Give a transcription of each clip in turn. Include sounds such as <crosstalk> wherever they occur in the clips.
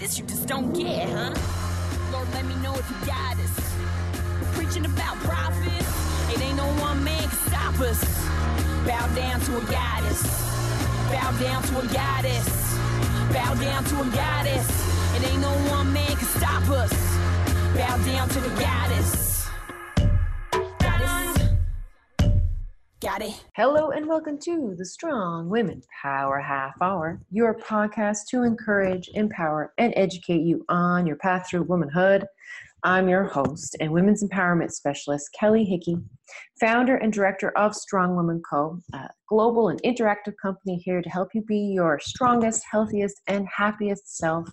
this, you just don't get, huh? Lord, let me know if you got us. Preaching about profits, it ain't no one man can stop us. Bow down to a goddess. Bow down to a goddess. Bow down to a goddess. It ain't no one man can stop us. Bow down to the. Goddess. Got it. Hello and welcome to the Strong Women Power Half Hour, your podcast to encourage, empower, and educate you on your path through womanhood. I'm your host and women's empowerment specialist, Kelly Hickey, founder and director of Strong Woman Co., a global and interactive company here to help you be your strongest, healthiest, and happiest self.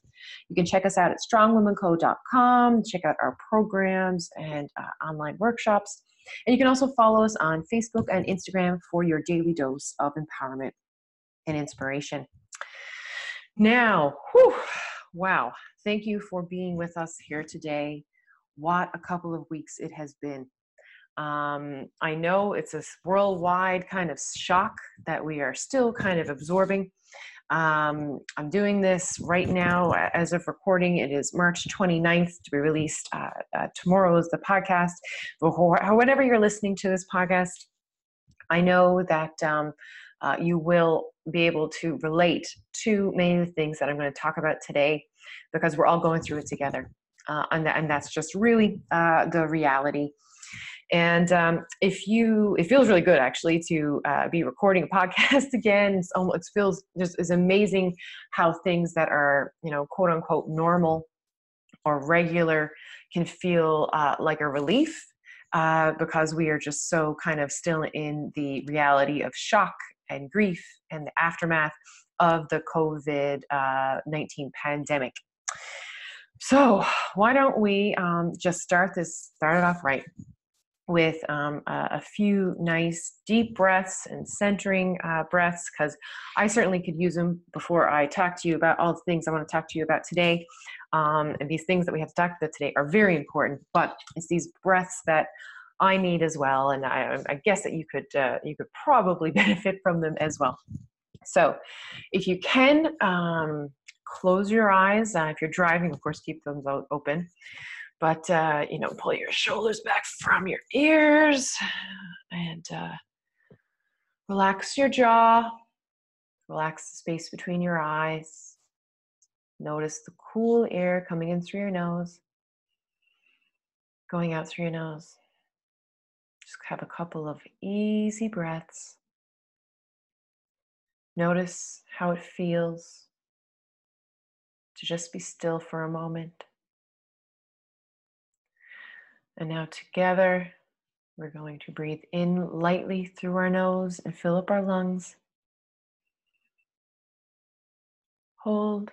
You can check us out at strongwomanco.com, check out our programs and uh, online workshops. And you can also follow us on Facebook and Instagram for your daily dose of empowerment and inspiration. Now, whew, wow, thank you for being with us here today. What a couple of weeks it has been. Um, I know it's a worldwide kind of shock that we are still kind of absorbing. Um, I'm doing this right now as of recording. It is March 29th to be released. Uh, uh, tomorrow is the podcast. Whenever you're listening to this podcast, I know that um, uh, you will be able to relate to many of the things that I'm going to talk about today because we're all going through it together. Uh, and, and that's just really uh, the reality and um, if you, it feels really good actually to uh, be recording a <laughs> podcast again. It's almost, it feels just is amazing how things that are, you know, quote unquote normal or regular can feel uh, like a relief uh, because we are just so kind of still in the reality of shock and grief and the aftermath of the COVID uh, 19 pandemic. So, why don't we um, just start this, start it off right? With um, a, a, few nice deep breaths and centering uh, breaths because I certainly could use them before I talk to you about all the things I want to talk to you about today. Um, and these things that we have to talk about today are very important, but it's these breaths that I need as well, and I, I guess that you could uh, you could probably <laughs> benefit from them as well. So, if you can um, close your eyes, uh, if you're driving, of course, keep them open but uh, you know pull your shoulders back from your ears and uh, relax your jaw relax the space between your eyes. Notice the cool air coming in through your nose going out through your nose. Just have a couple of easy breaths. Notice how it feels to just be still for a moment and now together, we're going to breathe in lightly through our nose and fill up our lungs. Hold.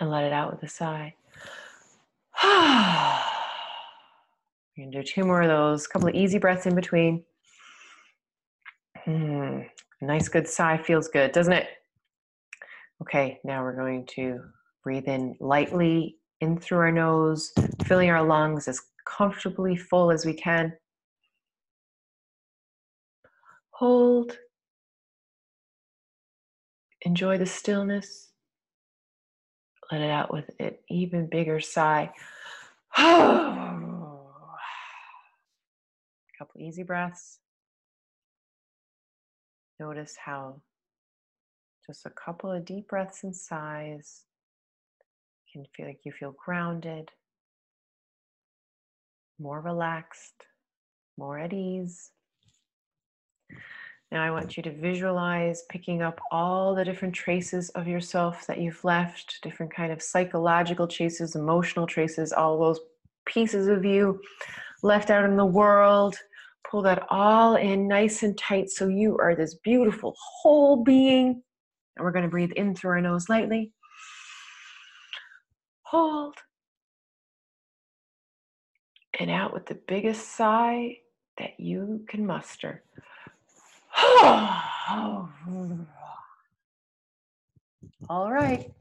And let it out with a sigh. <sighs> We're going to do two more of those, a couple of easy breaths in between. Mm, nice, good sigh feels good, doesn't it? Okay, now we're going to breathe in lightly in through our nose, filling our lungs as comfortably full as we can. Hold. Enjoy the stillness. Let it out with an even bigger sigh. a <sighs> couple easy breaths. Notice how just a couple of deep breaths and sighs can feel like you feel grounded, more relaxed, more at ease. Now, I want you to visualize picking up all the different traces of yourself that you've left, different kind of psychological traces, emotional traces, all those pieces of you left out in the world. Pull that all in nice and tight so you are this beautiful whole being. And we're going to breathe in through our nose lightly hold, and out with the biggest sigh that you can muster. <sighs> All right,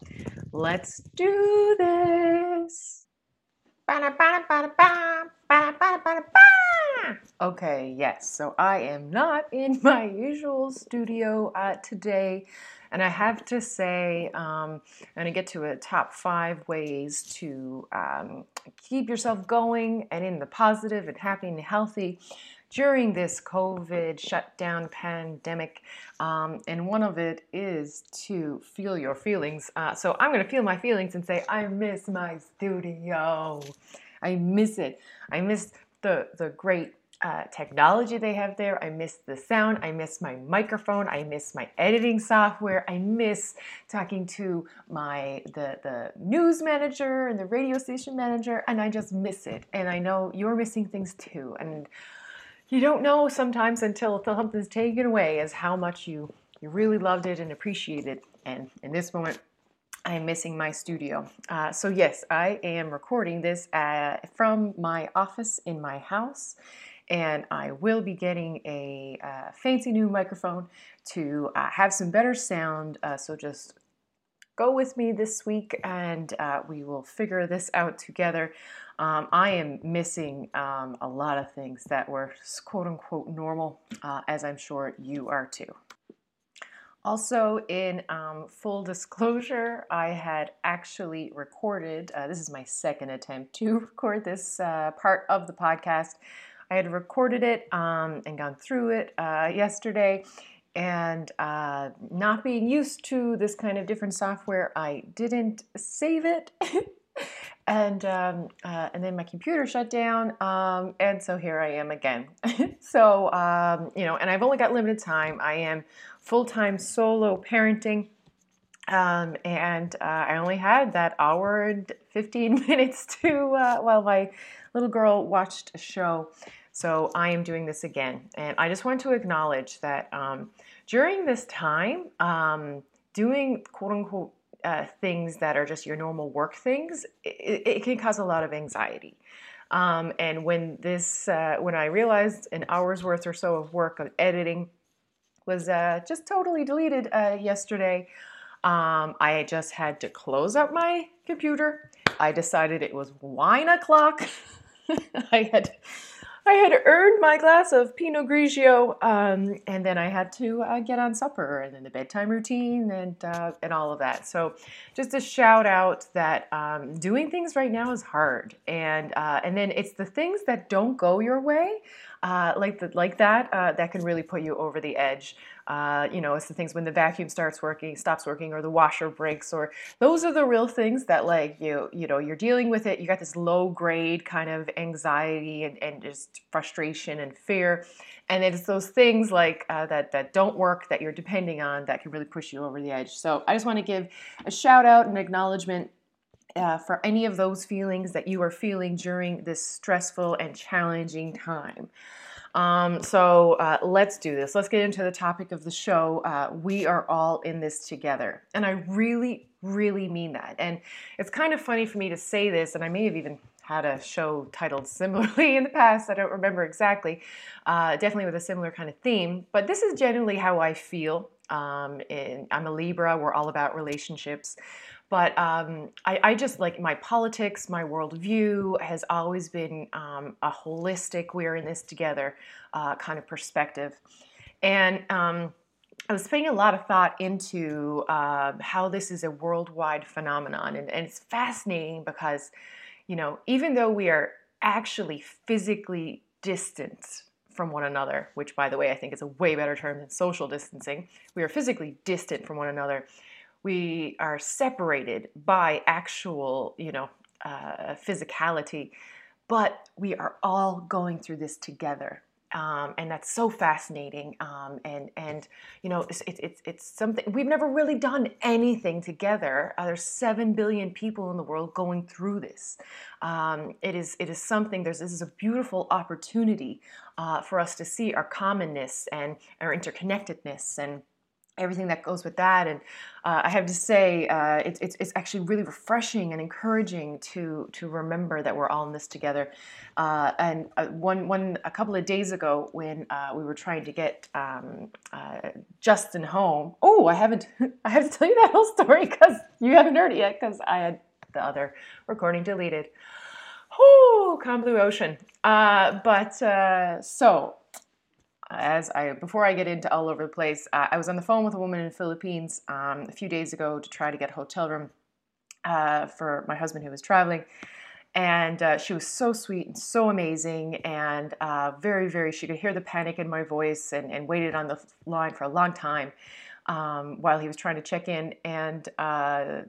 let's do this. Okay, yes, so I am not in <laughs> my usual studio uh, today And I have to say, um, I'm going to get to a top five ways to um, keep yourself going and in the positive and happy and healthy during this COVID shutdown pandemic. Um, and one of it is to feel your feelings. Uh, so I'm going to feel my feelings and say, I miss my studio. I miss it. I miss the, the great uh, technology they have there. I miss the sound. I miss my microphone. I miss my editing software. I miss talking to my the the news manager and the radio station manager, and I just miss it. And I know you're missing things too. And you don't know sometimes until something's taken away as how much you you really loved it and appreciated. And in this moment, I am missing my studio. Uh, so yes, I am recording this uh, from my office in my house, and I will be getting a uh, fancy new microphone to uh, have some better sound. Uh, so just go with me this week, and uh, we will figure this out together. Um, I am missing um, a lot of things that were quote unquote normal, uh, as I'm sure you are too. Also, in um, full disclosure, I had actually recorded, uh, this is my second attempt to <laughs> record this part of the podcast. I had recorded it um, and gone through it uh, yesterday. And uh, not being used to this kind of different software, I didn't save it. <laughs> and um, uh, and then my computer shut down, um, and so here I am again. <laughs> so um, you know, and I've only got limited time. I am full time solo parenting, um, and uh, I only had that hour and fifteen <laughs> minutes to uh, my little girl watched a show. So I am doing this again, and I just want to acknowledge that um, during this time, um, doing quote unquote uh, things that are just your normal work things, it, it can cause a lot of anxiety. Um, and when this, uh, when I realized an hour's worth or so of work of editing was uh, just totally deleted uh, yesterday, um, I just had to close up my computer. I decided it was wine o'clock. <laughs> <laughs> I had I had earned my glass of Pinot Grigio, um, and then I had to uh, get on supper, and then the bedtime routine, and uh, and all of that. So, just a shout out that um, doing things right now is hard, and uh, and then it's the things that don't go your way, uh, like the, like that, uh, that can really put you over the edge. Uh, you know, it's the things when the vacuum starts working, stops working, or the washer breaks, or those are the real things that like you, you know, you're dealing with it. You got this low grade kind of anxiety and, and just frustration and fear, and it's those things like uh, that that don't work that you're depending on that can really push you over the edge. So I just want to give a shout out and acknowledgement uh, for any of those feelings that you are feeling during this stressful and challenging time. Um, so uh, let's do this. Let's get into the topic of the show. Uh, we are all in this together. And I really, really mean that. And it's kind of funny for me to say this, and I may have even had a show titled similarly <laughs> in the past. I don't remember exactly. Uh, definitely with a similar kind of theme. But this is generally how I feel. Um, I'm a Libra. We're all about relationships. But um, I, I, just like my politics, my worldview has always been um, a holistic, we're in this together uh, kind of perspective. And um, I was putting a lot of thought into uh, how this is a worldwide phenomenon. And, and it's fascinating because, you know, even though we are actually physically distant from one another, which, by the way, I think is a way better term than social distancing. We are physically distant from one another we are separated by actual, you know, uh, physicality, but we are all going through this together. Um, and that's so fascinating. Um, and and you know, it's, it's it's something we've never really done anything together. Uh, there's seven billion people in the world going through this. Um, it is it is something. There's this is a beautiful opportunity uh, for us to see our commonness and our interconnectedness and everything that goes with that. And uh, I have to say, uh, it's, it's, it's, actually really refreshing and encouraging to to remember that we're all in this together. Uh, and uh, one one a couple of days ago, when uh, we were trying to get um, uh, Justin home, oh, I haven't <laughs> I have to tell you that whole story because you haven't heard it yet because I had the other recording deleted. Oh, calm blue ocean. but so as I before I get into all over the place, uh, I was on the phone with a woman in the Philippines um, a few days ago to try to get a hotel room uh, for my husband who was traveling. And uh, she was so sweet and so amazing, and uh, very, very. She could hear the panic in my voice, and, and waited on the line for a long time um, while he was trying to check in. And uh,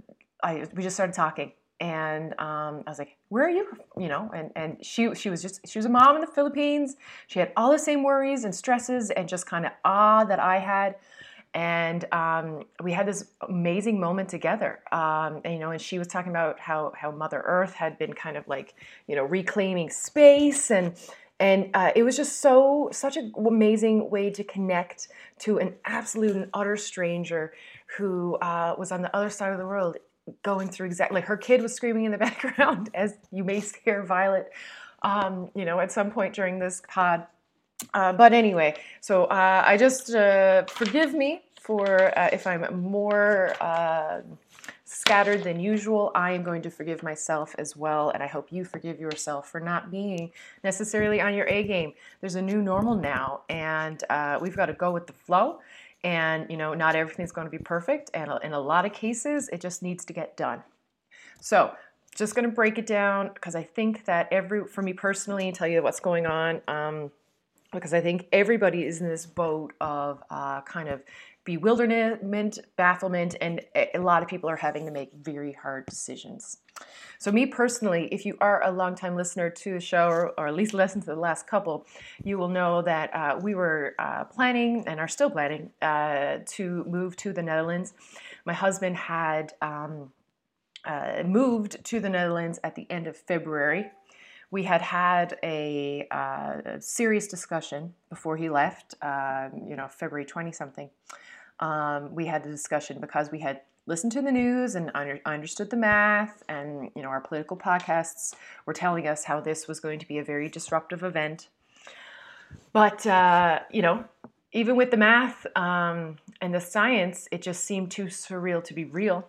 I, we just started talking, and um, I was like, "Where are you?" You know, and and she she was just she was a mom in the Philippines. She had all the same worries and stresses, and just kind of awe that I had. And um, we had this amazing moment together. Um, and, you know, and she was talking about how how Mother Earth had been kind of like you know reclaiming space and and uh, it was just so such an amazing way to connect to an absolute and utter stranger who uh, was on the other side of the world going through exactly like her kid was screaming in the <laughs> background as you may hear Violet, um, you know, at some point during this pod. Uh, but anyway, so uh, I just uh, forgive me for uh, if I'm more uh, scattered than usual. I am going to forgive myself as well, and I hope you forgive yourself for not being necessarily on your A game. There's a new normal now, and uh, we've got to go with the flow and you know not everything's going to be perfect and in a lot of cases it just needs to get done. So just going to break it down because i think that every for me personally and tell you what's going on um, because i think everybody is in this boat of uh, kind of bewilderment bafflement and a lot of people are having to make very hard decisions so, me personally, if you are a longtime listener to the show, or, or at least listen to the last couple, you will know that uh, we were uh, planning and are still planning uh, to move to the Netherlands. My husband had um, uh, moved to the Netherlands at the end of February. We had had a, uh, serious discussion before he left, um, you know, February 20 something. Um, we had the discussion because we had listened to the news and under, understood the math and you know our political podcasts were telling us how this was going to be a very disruptive event. But uh, you know even with the math um, and the science it just seemed too surreal to be real.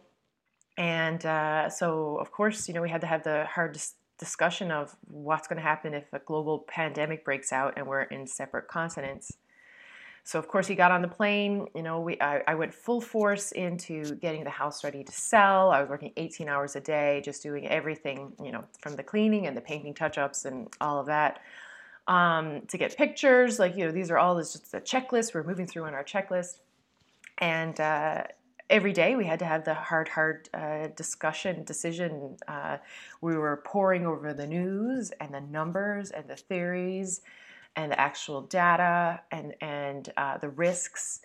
And uh, so of course you know we had to have the hard dis- discussion of what's going to happen if a global pandemic breaks out and we're in separate continents so of course he got on the plane. You know, we I, I, went full force into getting the house ready to sell. I was working 18 hours a day, just doing everything. You know, from the cleaning and the painting touch-ups and all of that. Um, to get pictures, like you know, these are all this just a checklist. We're moving through on our checklist, and uh, every day we had to have the hard, hard uh, discussion, decision. Uh, we were poring over the news and the numbers and the theories and the actual data and and uh, the risks.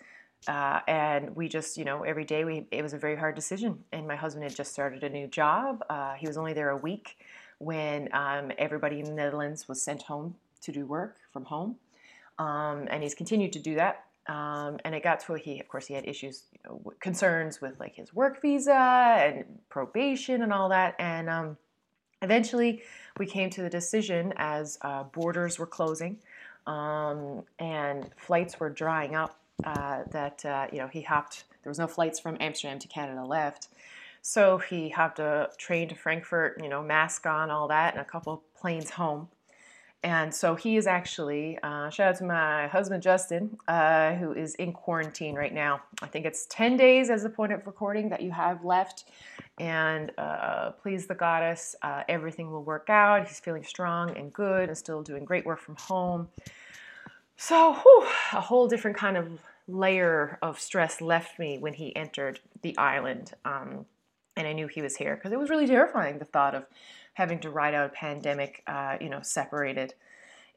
Uh, and we just, you know, every day we it was a very hard decision. And my husband had just started a new job. Uh, he was only there a week when um, everybody in the Netherlands was sent home to do work from home, um, and he's continued to do that. Um, and it got to he, of course, he had issues, you know, concerns with like his work visa and probation and all that. And um, eventually, we came to the decision as uh, borders were closing um, and flights were drying up. Uh, that uh, you know he hopped. There was no flights from Amsterdam to Canada left, so he hopped a train to Frankfurt. You know, mask on, all that, and a couple planes home. And so he is actually, uh, shout out to my husband Justin, uh, who is in quarantine right now. I think it's 10 days as the point of recording that you have left. And uh, please the goddess, uh, everything will work out. He's feeling strong and good and still doing great work from home. So, whew, a whole different kind of layer of stress left me when he entered the island. Um, and I knew he was here because it was really terrifying the thought of having to ride out a pandemic, uh, you know, separated.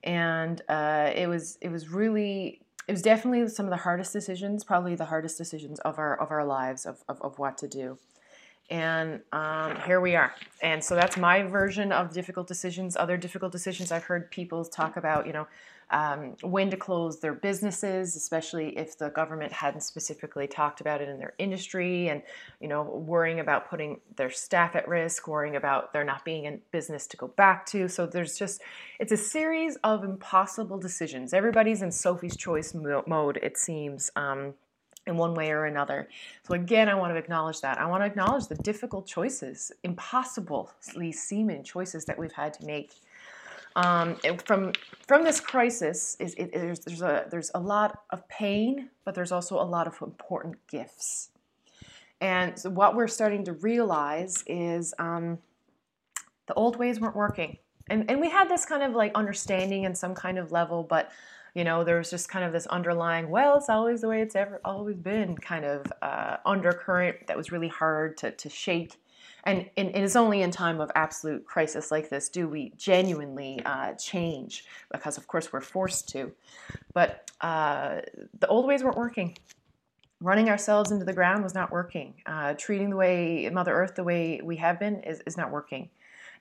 And uh, it was it was really it was definitely some of the hardest decisions, probably the hardest decisions of our of our lives of of, of what to do. And um, here we are. And so that's my version of difficult decisions. Other difficult decisions I've heard people talk about, you know, um, when to close their businesses, especially if the government hadn't specifically talked about it in their industry, and you know, worrying about putting their staff at risk, worrying about there not being a business to go back to. So there's just it's a series of impossible decisions. Everybody's in Sophie's choice mode, it seems. Um, in one way or another. So, again, I want to acknowledge that. I want to acknowledge the difficult choices, impossibly seeming choices that we've had to make Um, from from this crisis, is it, there's, there's a there's a lot of pain, but there's also a lot of important gifts. And so what we're starting to realize is um, the old ways weren't working. And, and we had this kind of like understanding in some kind of level, but you know, there was just kind of this underlying, well, it's always the way it's ever always been kind of uh, undercurrent that was really hard to, to shake. And, and, it's only in time of absolute crisis like this do we genuinely uh, change, because of course we're forced to. But uh, the old ways weren't working running ourselves into the ground was not working. Uh, treating the way Mother Earth the way we have been is, is not working.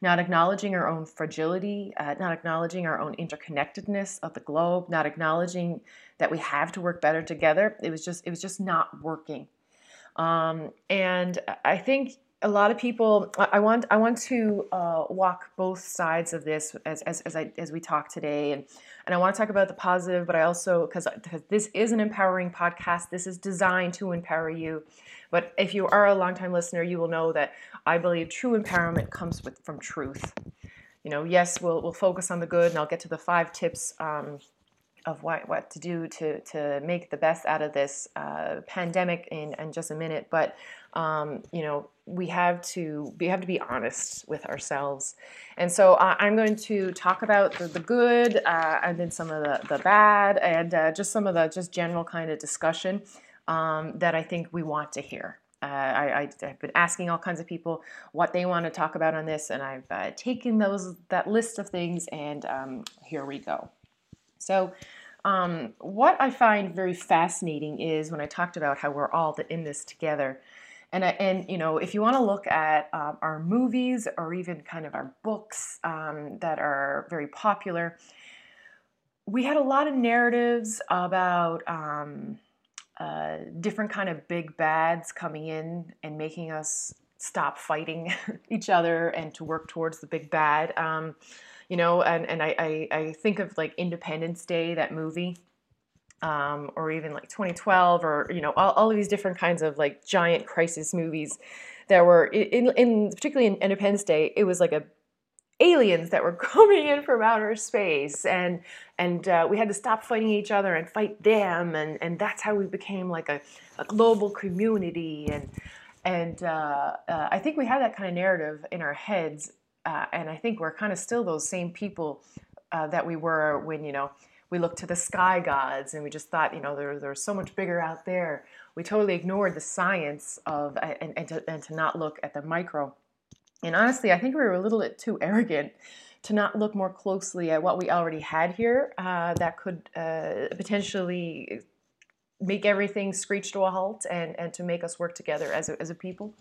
Not acknowledging our own fragility, uh, not acknowledging our own interconnectedness of the globe, not acknowledging that we have to work better together. It was just it was just not working. Um, and I think a lot of people i want i want to uh, walk both sides of this as, as, as, I, as we talk today. And, and i want to talk about the positive but i also because this is an empowering podcast. This is designed to empower you. But if you are a longtime listener you will know that i believe true empowerment comes with from truth. You know yes we'll, we'll focus on the good and i'll get to the five tips um, of what, what to do to, to make the best out of this uh, pandemic in, in just a minute. But um, you know, we have to we have to be honest with ourselves. And so uh, I'm going to talk about the, the good uh, and then some of the, the bad and uh, just some of the just general kind of discussion um, that I think we want to hear. Uh, I, have been asking all kinds of people what they want to talk about on this, and I've uh, taken those that list of things, and um, here we go. So, um, what I find very fascinating is when I talked about how we're all in this together. And, and you know, if you want to look at um, our movies or even kind of our books um, that are very popular, we had a lot of narratives about um, uh, different kind of big bads coming in and making us stop fighting <laughs> each other and to work towards the big bad. Um, you know, and, and I, I, I think of like Independence Day, that movie, um, or even like 2012, or, you know, all, all of these different kinds of like giant crisis movies that were, in, in particularly in Independence Day, it was like a aliens that were <laughs> coming in from outer space and and uh, we had to stop fighting each other and fight them and and that's how we became like a, a global community and and uh, uh, I think we had that kind of narrative in our heads uh, and I think we're kind of still those same people uh, that we were when you know we looked to the sky gods and we just thought you know there, there's so much bigger out there. We totally ignored the science of and, and, to, and to not look at the micro. And honestly, I think we were a little bit too arrogant to not look more closely at what we already had here uh, that could uh, potentially make everything screech to a halt and, and to make us work together as a, as a people.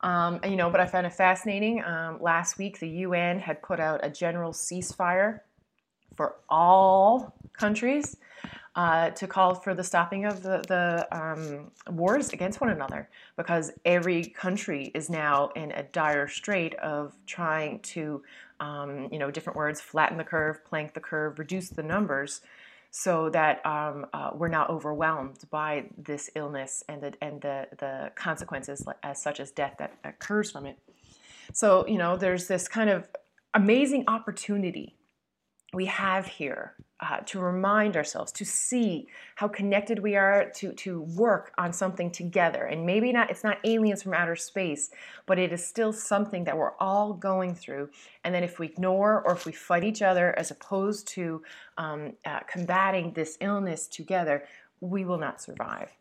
Um, you know, but I found it fascinating. Um, last week, the UN had put out a general ceasefire for all countries uh, to call for the stopping of the, the um, wars against one another because every country is now in a dire strait of trying to, um, you know, different words, flatten the curve, plank the curve, reduce the numbers so that um, uh, we're not overwhelmed by this illness and the, and the, the consequences as such as death that occurs from it. So, you know, there's this kind of amazing opportunity we have here uh, to remind ourselves to see how connected we are to to work on something together. And maybe not it's not aliens from outer space but it is still something that we're all going through. And then if we ignore or if we fight each other as opposed to um, uh, combating this illness together we will not survive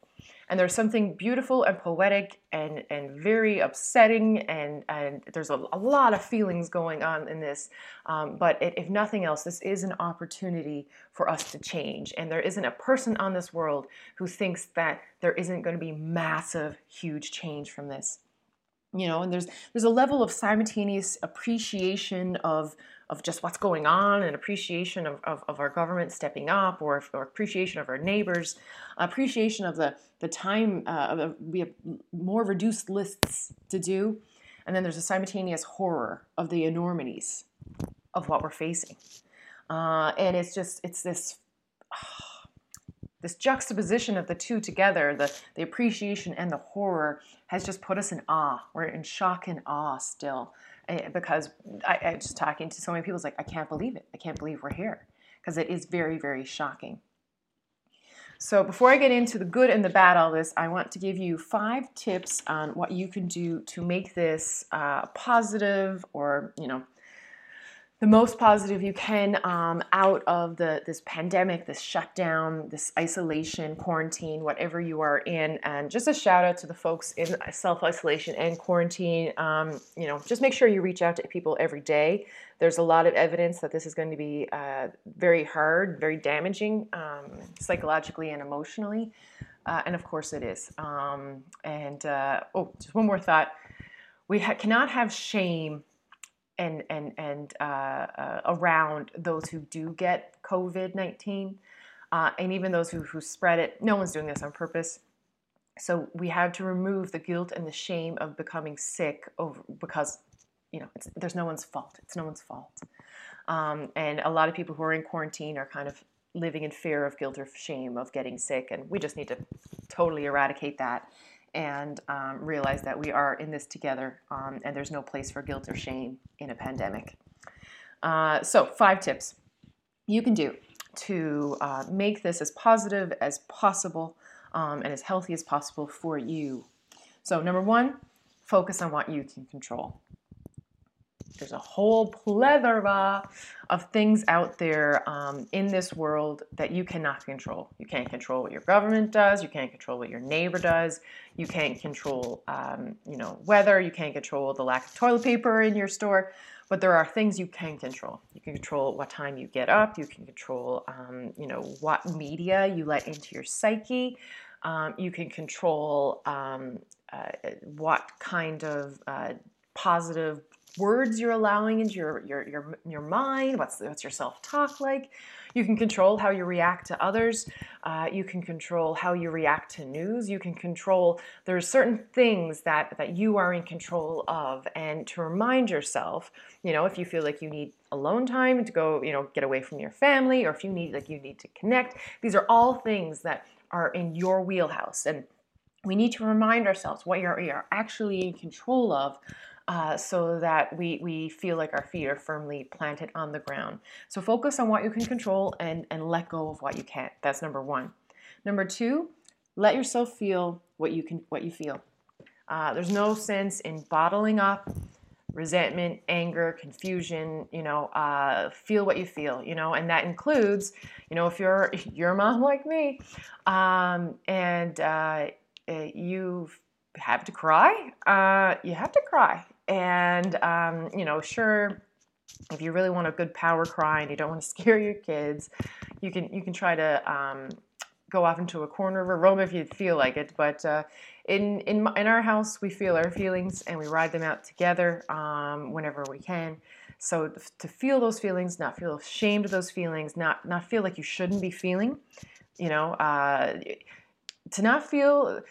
and there's something beautiful and poetic and, and very upsetting, and, and there's a, a lot of feelings going on in this. Um, but it, if nothing else, this is an opportunity for us to change. And there isn't a person on this world who thinks that there isn't going to be massive, huge change from this you know and there's there's a level of simultaneous appreciation of of just what's going on and appreciation of, of, of our government stepping up or, or, appreciation of our neighbors, appreciation of the, the time, uh, we have more reduced lists to do. And then there's a simultaneous horror of the enormities of what we're facing. Uh, and it's just, it's this, <sighs> this juxtaposition of the two together, the, the appreciation and the horror has just put us in awe. We're in shock and awe still because I, I just talking to so many people, it's like, I can't believe it. I can't believe we're here because it is very, very shocking. So before I get into the good and the bad all this, I want to give you five tips on what you can do to make this uh, positive or, you know, the most positive you can um, out of the this pandemic, this shutdown, this isolation, quarantine, whatever you are in. And just a shout out to the folks in self isolation and quarantine. Um, you know, just make sure you reach out to people every day. There's a lot of evidence that this is going to be uh, very hard, very damaging, um, psychologically and emotionally. Uh, and of course, it is. Um, and uh, oh, just one more thought: we ha- cannot have shame and and and uh, uh, around those who do get COVID nineteen, uh, and even those who who spread it. No one's doing this on purpose. So we have to remove the guilt and the shame of becoming sick over because you know there's no one's fault. It's no one's fault. Um, and a lot of people who are in quarantine are kind of living in fear of guilt or shame of getting sick, and we just need to totally eradicate that and um, realize that we are in this together um, and there's no place for guilt or shame in a pandemic. Uh, so, five tips you can do to uh, make this as positive as possible um, and as healthy as possible for you. So, number one, focus on what you can control. There's a whole plethora of things out there um, in this world that you cannot control. You can't control what your government does. You can't control what your neighbor does. You can't control, um, you know, weather. You can't control the lack of toilet paper in your store. But there are things you can control. You can control what time you get up. You can control, um, you know, what media you let into your psyche. Um, you can control um, uh, what kind of uh, positive words you're allowing into your your your, your mind what's what's your self-talk like. You can control how you react to others. Uh, you can control how you react to news. You can control there's certain things that that you are in control of. And to remind yourself you know if you feel like you need alone time to go you know get away from your family or if you need like you need to connect these are all things that are in your wheelhouse. And we need to remind ourselves what you're, you're actually in control of uh, so that we, we feel like our feet are firmly planted on the ground. So focus on what you can control and, and let go of what you can't. That's number one. Number two, let yourself feel what you can what you feel. Uh, there's no sense in bottling up resentment, anger, confusion. You know, uh, feel what you feel. You know, and that includes, you know, if you're <laughs> your mom like me, um, and uh, eh, you have to cry, uh, you have to cry. And, um, you know, sure, if you really want a good power cry and you don't want to <laughs> scare your kids, you can you can try to um, go off into a corner of a room if you feel like it. But uh, in in in our house, we feel our feelings and we ride them out together um, whenever we can. So to feel those feelings, not feel ashamed of those feelings, not not feel like you shouldn't be feeling, you know, uh, to not feel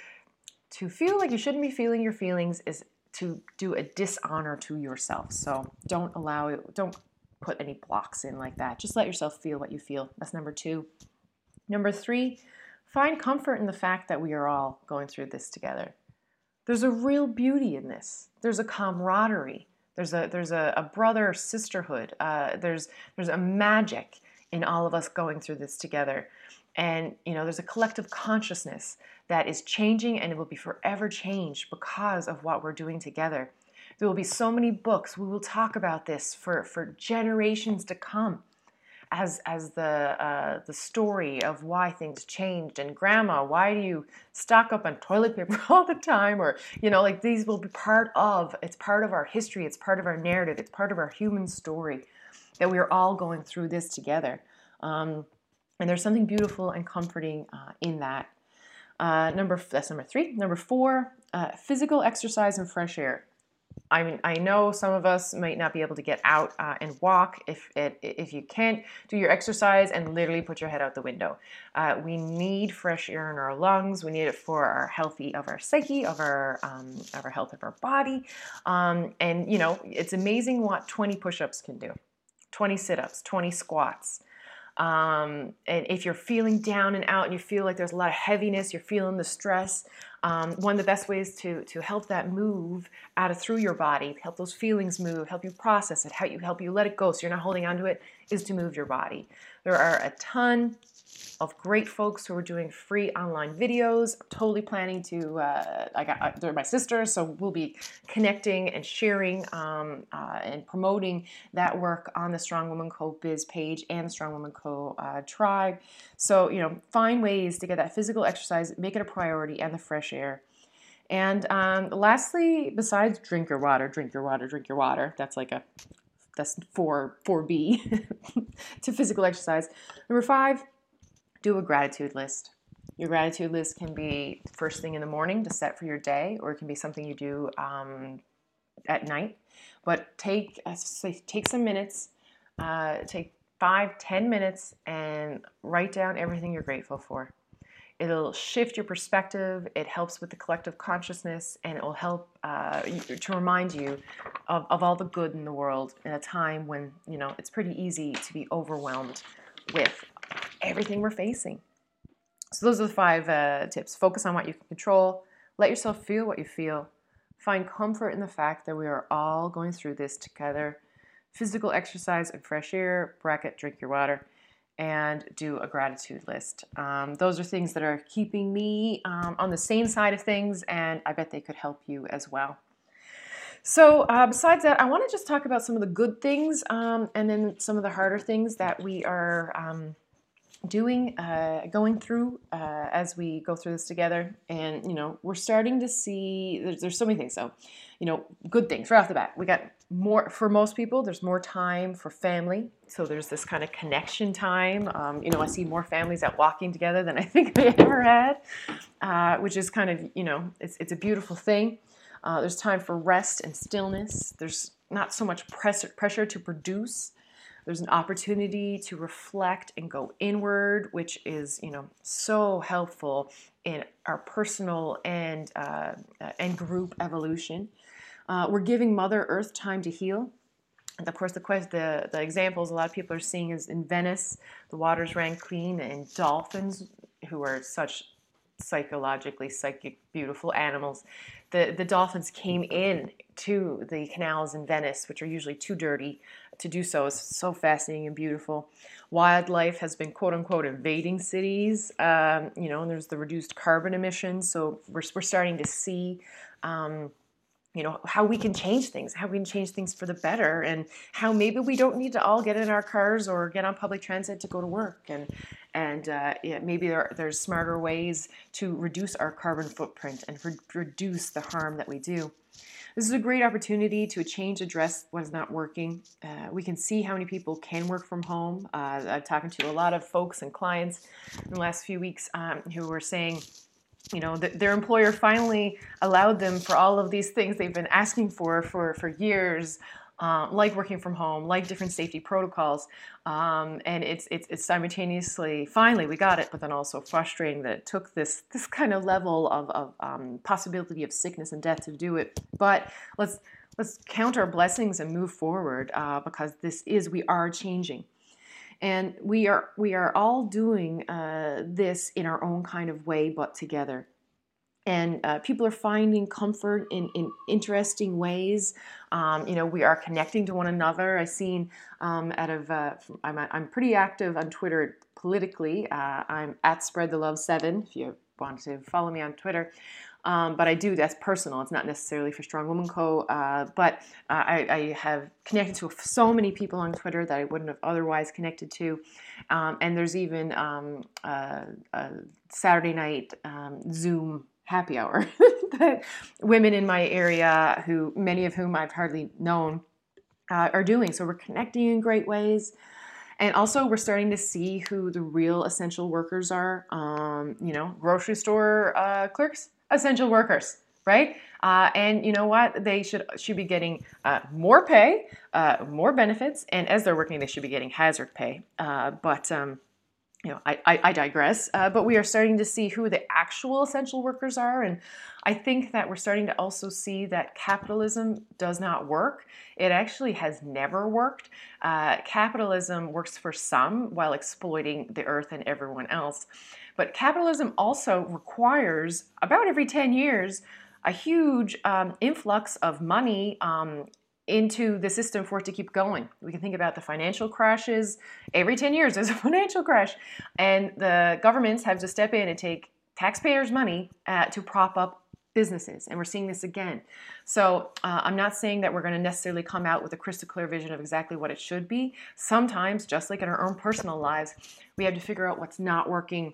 to feel like you shouldn't be feeling your feelings is to do a dishonor to yourself. So don't allow it, don't put any blocks in like that. Just let yourself feel what you feel. That's number two. Number three, find comfort in the fact that we are all going through this together. There's a real beauty in this. There's a camaraderie. There's a there's a, a brother sisterhood. Uh, there's there's a magic in all of us going through this together. And you know, there's a collective consciousness that is changing and it will be forever changed because of what we're doing together. There will be so many books. We will talk about this for, for generations to come as, as the, uh, the story of why things changed. And grandma, why do you stock up on toilet paper <laughs> all the time? Or, you know, like these will be part of, it's part of our history, it's part of our narrative, it's part of our human story that we are all going through this together. Um, and there's something beautiful and comforting uh, in that. Uh, number that's number three. Number four, uh, physical exercise and fresh air. I mean, I know some of us might not be able to get out uh, and walk. If it, if you can't do your exercise and literally put your head out the window, uh, we need fresh air in our lungs. We need it for our healthy of our psyche, of our um, of our health of our body. Um, and you know, it's amazing what 20 push-ups can do, 20 sit-ups, 20 squats. Um, and if you're feeling down and out and you feel like there's a lot of heaviness, you're feeling the stress, um, one of the best ways to, to help that move out of through your body, help those feelings move, help you process it, help you help you let it go so you're not holding on to it, is to move your body. There are a ton of great folks who are doing free online videos. I'm totally planning to. Uh, I got uh, they're my sisters, so we'll be connecting and sharing um, uh, and promoting that work on the Strong Woman Co. Biz page and the Strong Woman Co. Uh, tribe. So you know, find ways to get that physical exercise, make it a priority, and the fresh air. And um, lastly, besides drink your water, drink your water, drink your water. That's like a that's four four B <laughs> to physical exercise. Number five, do a gratitude list. Your gratitude list can be first thing in the morning to set for your day, or it can be something you do um, at night. But take take some minutes, uh, take five, ten minutes, and write down everything you're grateful for. It'll shift your perspective. It helps with the collective consciousness, and it will help uh, to remind you of, of all the good in the world in a time when you know it's pretty easy to be overwhelmed with everything we're facing. So, those are the five uh, tips. Focus on what you can control, let yourself feel what you feel, find comfort in the fact that we are all going through this together. Physical exercise and fresh air, bracket, drink your water, and do a gratitude list. Um, those are things that are keeping me um, on the same side of things, and I bet they could help you as well. So, uh, besides that, I want to just talk about some of the good things um, and then some of the harder things that we are um, doing, uh, going through uh, as we go through this together. And, you know, we're starting to see there's, there's so many things. So, you know, good things right off the bat. We got more, for most people, there's more time for family. So there's this kind of connection time. Um, you know, I see more families out walking together than I think I ever had, uh, which is kind of, you know, it's, it's a beautiful thing. Uh, there's time for rest and stillness. There's not so much pressure, pressure to produce there's an opportunity to reflect and go inward, which is, you know, so helpful in our personal and uh, and group evolution. Uh, we're giving Mother Earth time to heal. And of course, the, quest, the the examples a lot of people are seeing is in Venice, the waters ran clean, and dolphins, who are such psychologically psychic beautiful animals the the dolphins came in to the canals in Venice which are usually too dirty to do so is so fascinating and beautiful. Wildlife has been quote unquote invading cities, um, you know, and there's the reduced carbon emissions. So we're, we're starting to see, um, you know, how we can change things, how we can change things for the better, and how maybe we don't need to all get in our cars or get on public transit to go to work. And, and uh, yeah, maybe there, there's smarter ways to reduce our carbon footprint and re- reduce the harm that we do. This is a great opportunity to change, address what is not working. Uh, we can see how many people can work from home. Uh, I've talked to a lot of folks and clients in the last few weeks um, who were saying, you know, th- their employer finally allowed them for all of these things they've been asking for for, for years uh, like working from home, like different safety protocols. Um, and it's, it's, it's simultaneously, finally, we got it, but then also frustrating that it took this, this kind of level of, of um, possibility of sickness and death to do it. But let's, let's count our blessings and move forward uh, because this is, we are changing. And we are, we are all doing uh, this in our own kind of way, but together and uh, people are finding comfort in, in interesting ways. Um, you know, we are connecting to one another. I've seen um, out of, uh, I'm, I'm pretty active on Twitter politically. Uh, I'm at Spread the Love 7 if you want to follow me on Twitter. Um, but I do, that's personal. It's not necessarily for Strong Woman Co. Uh, but uh, I, I, have connected to so many people on Twitter that I wouldn't have otherwise connected to. Um, and there's even um, a Saturday night um, Zoom happy hour <laughs> that women in my area, who many of whom I've hardly known, uh, are doing. So we're connecting in great ways. And also, we're starting to see who the real essential workers are. Um, you know, grocery store uh, clerks, essential workers, right? Uh, and you know what? They should should be getting uh, more pay, uh, more benefits, and as they're working, they should be getting hazard pay. Uh, but um, you know, I, I, I digress, uh, but we are starting to see who the actual essential workers are. And I think that we're starting to also see that capitalism does not work. It actually has never worked. Uh, capitalism works for some while exploiting the earth and everyone else. But capitalism also requires, about every 10 years, a huge um, influx of money um, into the system for it to keep going. We can think about the financial crashes. Every 10 years, <laughs> there's a financial crash. And the governments have to step in and take taxpayers' money uh, to prop up businesses. And we're seeing this again. So uh, I'm not saying that we're going to necessarily come out with a crystal clear vision of exactly what it should be. Sometimes, just like in our own personal lives, we have to figure out what's not working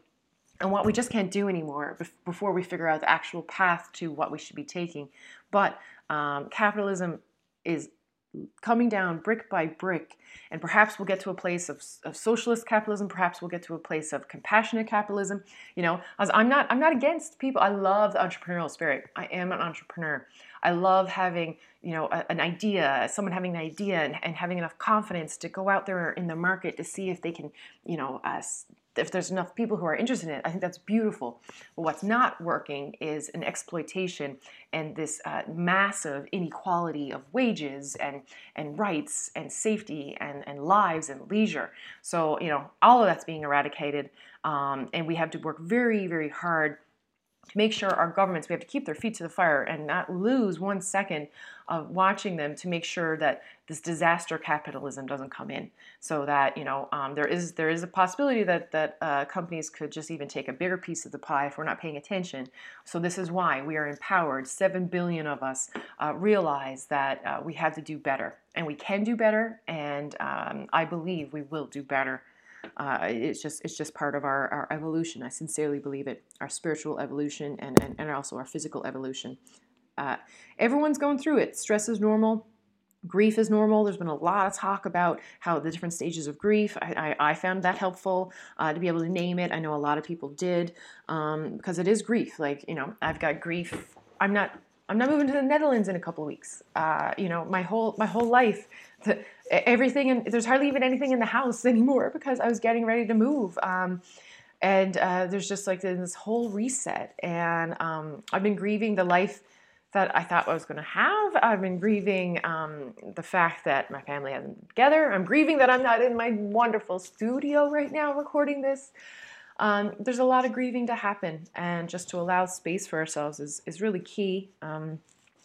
and what we just can't do anymore before we figure out the actual path to what we should be taking. But um, capitalism is coming down brick by brick and perhaps we'll get to a place of, of, socialist capitalism perhaps we'll get to a place of compassionate capitalism. You know i'm not i'm not against people. I love the entrepreneurial spirit. I am an entrepreneur. I love having you know a, an idea someone having an idea and, and, having enough confidence to go out there in the market to see if they can you know uh, if there's enough people who are interested in it, I think that's beautiful. But what's not working is an exploitation and this uh, massive inequality of wages and, and rights and safety and, and lives and leisure. So, you know, all of that's being eradicated. Um, and we have to work very, very hard make sure our governments, we have to keep their feet to the fire and not lose one second of watching them to make sure that this disaster capitalism doesn't come in. So that you know um, there is there is a possibility that that uh, companies could just even take a bigger piece of the pie if we're not paying attention. So this is why we are empowered. Seven billion of us uh, realize that uh, we have to do better, and we can do better, and um, I believe we will do better. Uh, it's just it's just part of our, our evolution. I sincerely believe it. Our spiritual evolution and, and, and also our physical evolution. Uh, everyone's going through it. Stress is normal. Grief is normal. There's been a lot of talk about how the different stages of grief. I, I, I found that helpful uh, to be able to name it. I know a lot of people did um, because it is grief. Like you know, I've got grief. I'm not. I'm not moving to the Netherlands in a couple of weeks. Uh, you know, my whole my whole life, the, everything, and there's hardly even anything in the house <laughs> anymore because I was getting ready to move. Um, and uh, there's just like this whole reset, and um, I've been grieving the life that I thought I was going to have. I've been grieving um, the fact that my family hasn't been together. I'm grieving that I'm not in my wonderful studio right now recording this. Um, there's a lot of grieving to happen, and just to allow space for ourselves is, is really key. Um,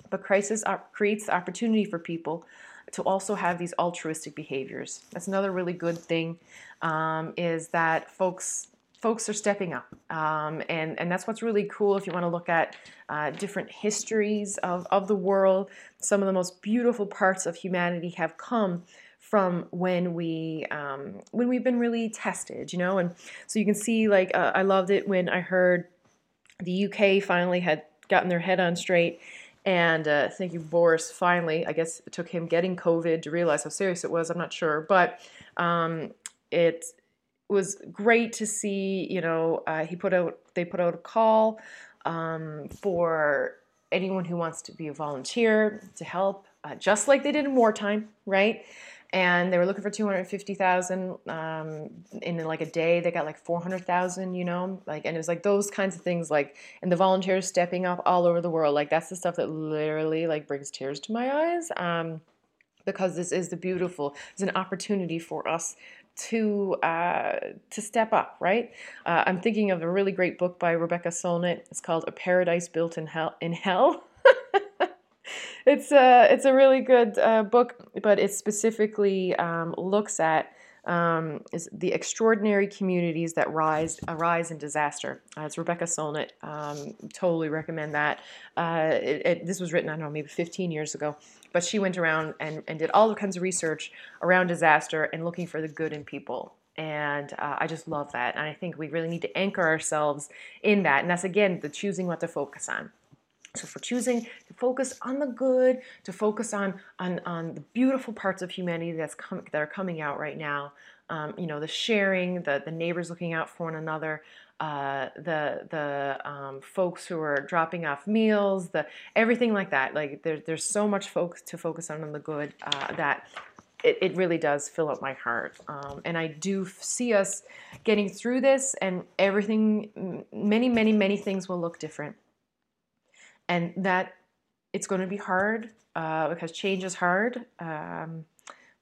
but crisis op- creates opportunity for people to also have these altruistic behaviors. That's another really good thing um, is that folks folks are stepping up. Um, and, and that's what's really cool if you want to look at uh, different histories of, of the world. Some of the most beautiful parts of humanity have come from when we um, when we've been really tested, you know. And so you can see, like, uh, I loved it when I heard the UK finally had gotten their head on straight. And uh, thank you, Boris. Finally, I guess it took him getting COVID to realize how serious it was. I'm not sure, but um, it was great to see. You know, uh, he put out they put out a call um, for anyone who wants to be a volunteer to help, uh, just like they did in wartime, right? And they were looking for two hundred fifty thousand um, in like a day. They got like four hundred thousand, you know, like, and it was like those kinds of things, like, and the volunteers stepping up all over the world. Like that's the stuff that literally like brings tears to my eyes. Um, because this is the beautiful. It's an opportunity for us to uh, to step up, right? Uh, I'm thinking of a really great book by Rebecca Solnit. It's called A Paradise Built in Hell. In Hell. <laughs> it's a it's a really good uh, book, but it specifically um, looks at um, the extraordinary communities that rise arise in disaster. Uh, it's Rebecca Solnit. Um, totally recommend that. Uh, it, it, this was written I don't know maybe 15 years ago, but she went around and, and did all kinds of research around disaster and looking for the good in people. And uh, I just love that. And I think we really need to anchor ourselves in that. And that's again the choosing what to focus on. So for choosing to focus on the good, to focus on on, on the beautiful parts of humanity that's com- that are coming out right now, um, you know, the sharing, the the neighbors looking out for one another, uh, the the um, folks who are dropping off meals, the everything like that. Like there's there's so much folks to focus on on the good uh, that it, it really does fill up my heart. Um, and I do see us getting through this, and everything, many, many, many things will look different. And that it's going to be hard uh, because change is hard, um,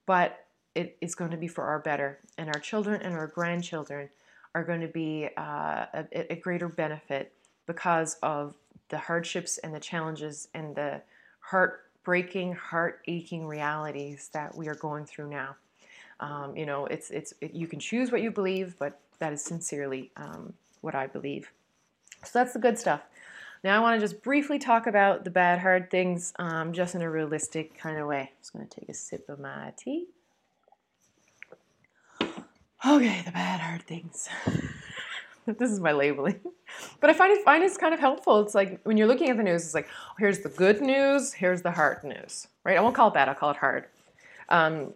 but it is going to be for our better. And our children and our grandchildren are going to be uh, a, a greater benefit because of the hardships and the challenges and the heartbreaking, heart aching realities that we are going through now. Um, you know, it's it's it, you can choose what you believe, but that is sincerely um, what I believe. So that's the good stuff. Now I want to just briefly talk about the bad, hard things, um, just in a realistic kind of way. I'm just going to take a sip of my tea. Okay, the bad, hard things. <laughs> this is my labeling. <laughs> But I find it find it's kind of helpful. It's like when you're looking at the news, it's like, oh, here's the good news, here's the hard news, right? I won't call it bad, I'll call it hard. Um,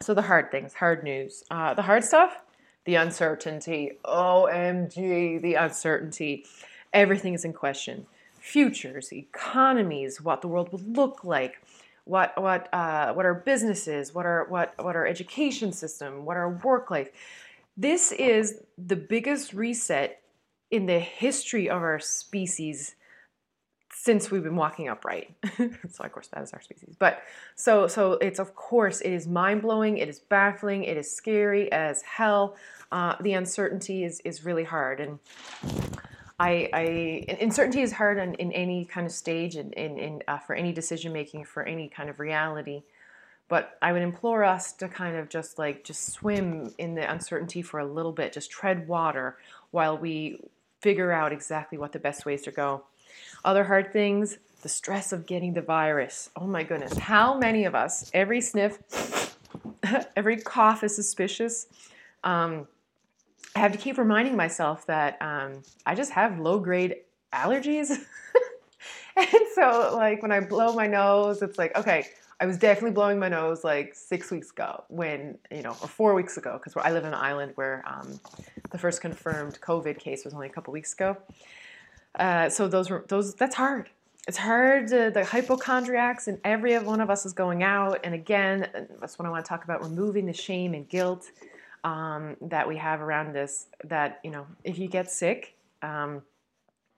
so the hard things, hard news. Uh, the hard stuff, the uncertainty. OMG, the uncertainty. Everything is in question. Futures, economies, what the world will look like, what what uh, what our businesses, what our what what our education system, what our work life. This is the biggest reset in the history of our species since we've been walking upright. <laughs> so of course that is our species. But so so it's of course it is mind blowing, it is baffling, it is scary as hell. Uh, the uncertainty is is really hard and. I, I uncertainty is hard in, in any kind of stage and in, in, uh, for any decision making for any kind of reality. But I would implore us to kind of just like just swim in the uncertainty for a little bit, just tread water while we figure out exactly what the best ways to go. Other hard things, the stress of getting the virus. Oh my goodness, how many of us, every sniff, <laughs> every cough is suspicious. Um, I have to keep reminding myself that um, I just have low grade allergies. <laughs> and so, like, when I blow my nose, it's like, okay, I was definitely blowing my nose like six weeks ago when, you know, or four weeks ago, because I live in an island where um, the first confirmed COVID case was only a couple weeks ago. Uh, so those were those. That's hard. It's hard. Uh, the hypochondriacs and every one of us is going out. And again, that's what I want to talk about: removing the shame and guilt um, that we have around this. That you know, if you get sick. Um,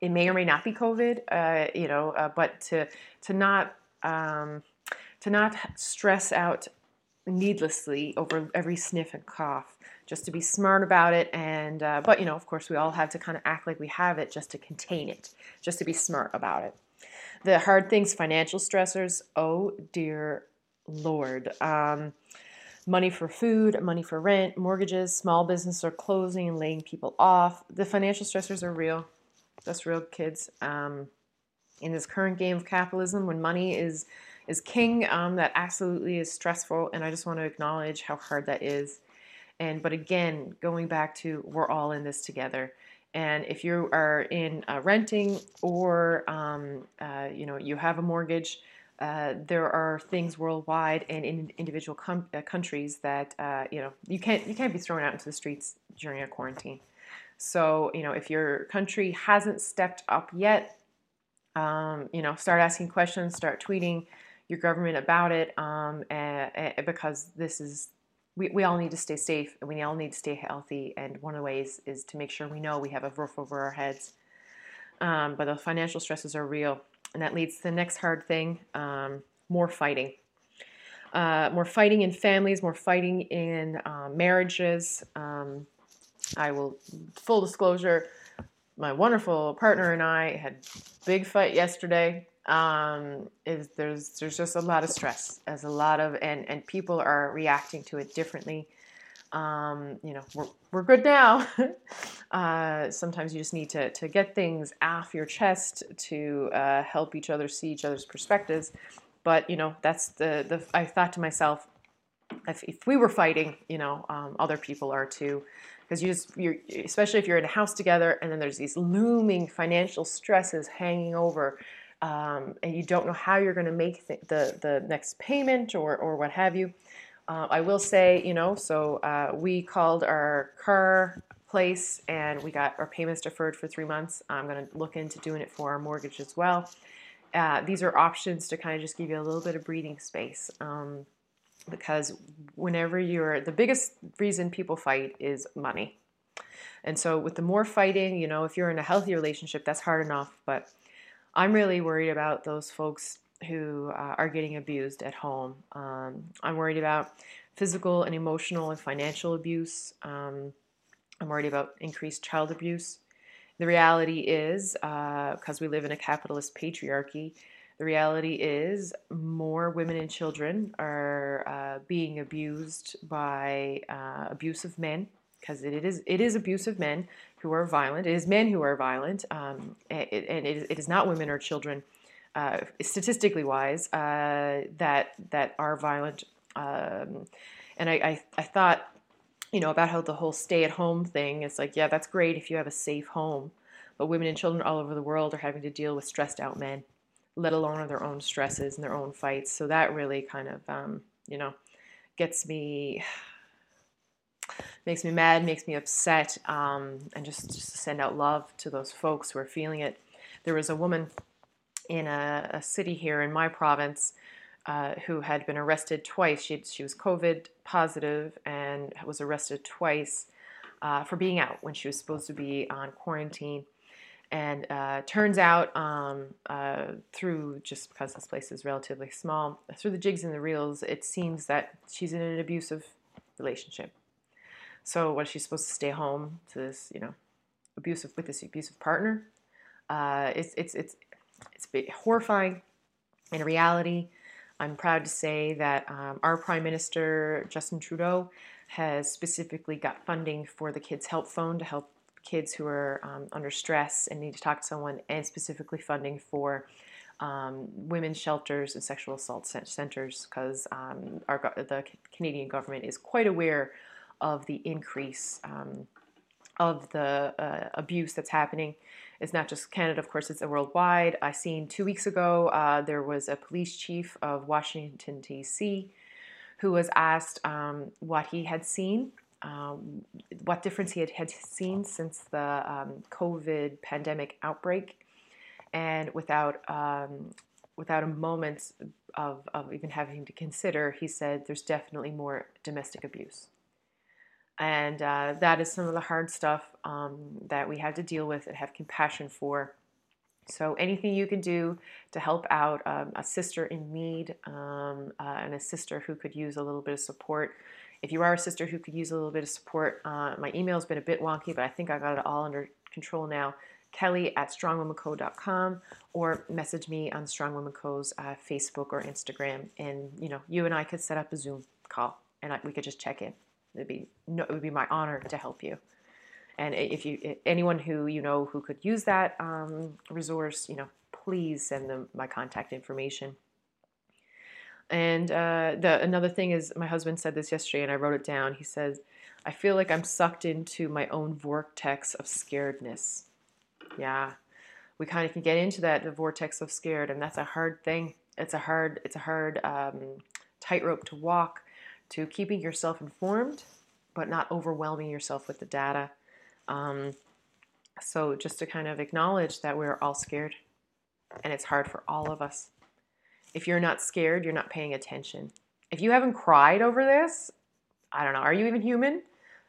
it may or may not be COVID, uh, you know, uh, but to to not um, to not stress out needlessly over every sniff and cough just to be smart about it and uh, but you know of course we all have to kind of act like we have it just to contain it just to be smart about it the hard things financial stressors oh dear lord um, money for food money for rent mortgages small business are closing and laying people off the financial stressors are real that's real kids um, in this current game of capitalism when money is is king. Um, that absolutely is stressful, and I just want to acknowledge how hard that is. And but again, going back to we're all in this together. And if you are in uh, renting or um, uh, you know you have a mortgage, uh, there are things worldwide and in individual com- uh, countries that uh, you know you can't you can't be thrown out into the streets during a quarantine. So you know if your country hasn't stepped up yet, um, you know start asking questions, start tweeting your government about it um, and, and because this is we, we all need to stay safe and we all need to stay healthy. And one of the ways is to make sure we know we have a roof over our heads. Um, but the financial stresses are real and that leads to the next hard thing um, more fighting. Uh, more fighting in families more fighting in uh, marriages. Um, i will full disclosure my wonderful partner and i had big fight yesterday. Um, is there's there's just a lot of stress as a lot of and and people are reacting to it differently um, you know we're, we're good now <laughs> uh, sometimes you just need to, to get things off your chest to uh, help each other see each other's perspectives but you know that's the, the i thought to myself if, if we were fighting you know um, other people are too because you just you're especially if you're in a house together and then there's these looming financial stresses hanging over um, and you don't know how you're going to make th- the, the next payment or, or what have you. Uh, I will say, you know, so uh, we called our car place and we got our payments deferred for three months. I'm going to look into doing it for our mortgage as well. Uh, these are options to kind of just give you a little bit of breathing space. Um, because whenever you're the biggest reason people fight is money. And so with the more fighting, you know, if you're in a healthy relationship, that's hard enough, but I'm really worried about those folks who uh, are getting abused at home. Um, I'm worried about physical and emotional and financial abuse. Um, I'm worried about increased child abuse. The reality is, because uh, we live in a capitalist patriarchy, the reality is more women and children are uh, being abused by uh, abusive men because it is it is abusive men who are violent. It is men who are violent, um, and it, it is not women or children, uh, statistically wise, uh, that that are violent. Um, and I, I, I thought, you know, about how the whole stay-at-home thing is like, yeah, that's great if you have a safe home, but women and children all over the world are having to deal with stressed-out men let alone their own stresses and their own fights. So that really kind of, um, you know, gets me, makes me mad, makes me upset, um, and just, just send out love to those folks who are feeling it. There was a woman in a, a city here in my province uh, who had been arrested twice. She, she was COVID positive and was arrested twice uh, for being out when she was supposed to be on quarantine. And uh, turns out, um, uh, through just because this place is relatively small, through the jigs and the reels, it seems that she's in an abusive relationship. So, what is she supposed to stay home to this, you know, abusive with this abusive partner? Uh, it's it's it's it's a bit horrifying. In reality, I'm proud to say that um, our Prime Minister Justin Trudeau has specifically got funding for the Kids Help Phone to help kids who are um, under stress and need to talk to someone, and specifically funding for um, women's shelters and sexual assault centers because um, the Canadian government is quite aware of the increase um, of the uh, abuse that's happening. It's not just Canada, of course, it's worldwide. I seen two weeks ago uh, there was a police chief of Washington, D.C., who was asked um, what he had seen um, what difference he had, had seen since the um, COVID pandemic outbreak, and without um, without a moment of, of even having to consider, he said there's definitely more domestic abuse. And uh, that is some of the hard stuff um, that we have to deal with and have compassion for. So, anything you can do to help out um, a sister in need um, uh, and a sister who could use a little bit of support, if you are a sister who could use a little bit of support, uh, my email's been a bit wonky, but I think I got it all under control now. Kelly at strongwomanco.com or message me on Strong Woman Co.'s uh, Facebook or Instagram, and you know, you and I could set up a Zoom call, and I, we could just check in. It'd be no, it would be my honor to help you. And if you anyone who you know who could use that um, resource, you know, please send them my contact information. And uh, the another thing is, my husband said this yesterday, and I wrote it down. He says, "I feel like I'm sucked into my own vortex of scaredness." Yeah, we kind of can get into that the vortex of scared, and that's a hard thing. It's a hard, it's a hard um, tightrope to walk, to keeping yourself informed, but not overwhelming yourself with the data. Um, so just to kind of acknowledge that we're all scared, and it's hard for all of us. If you're not scared, you're not paying attention. If you haven't cried over this, I don't know, are you even human?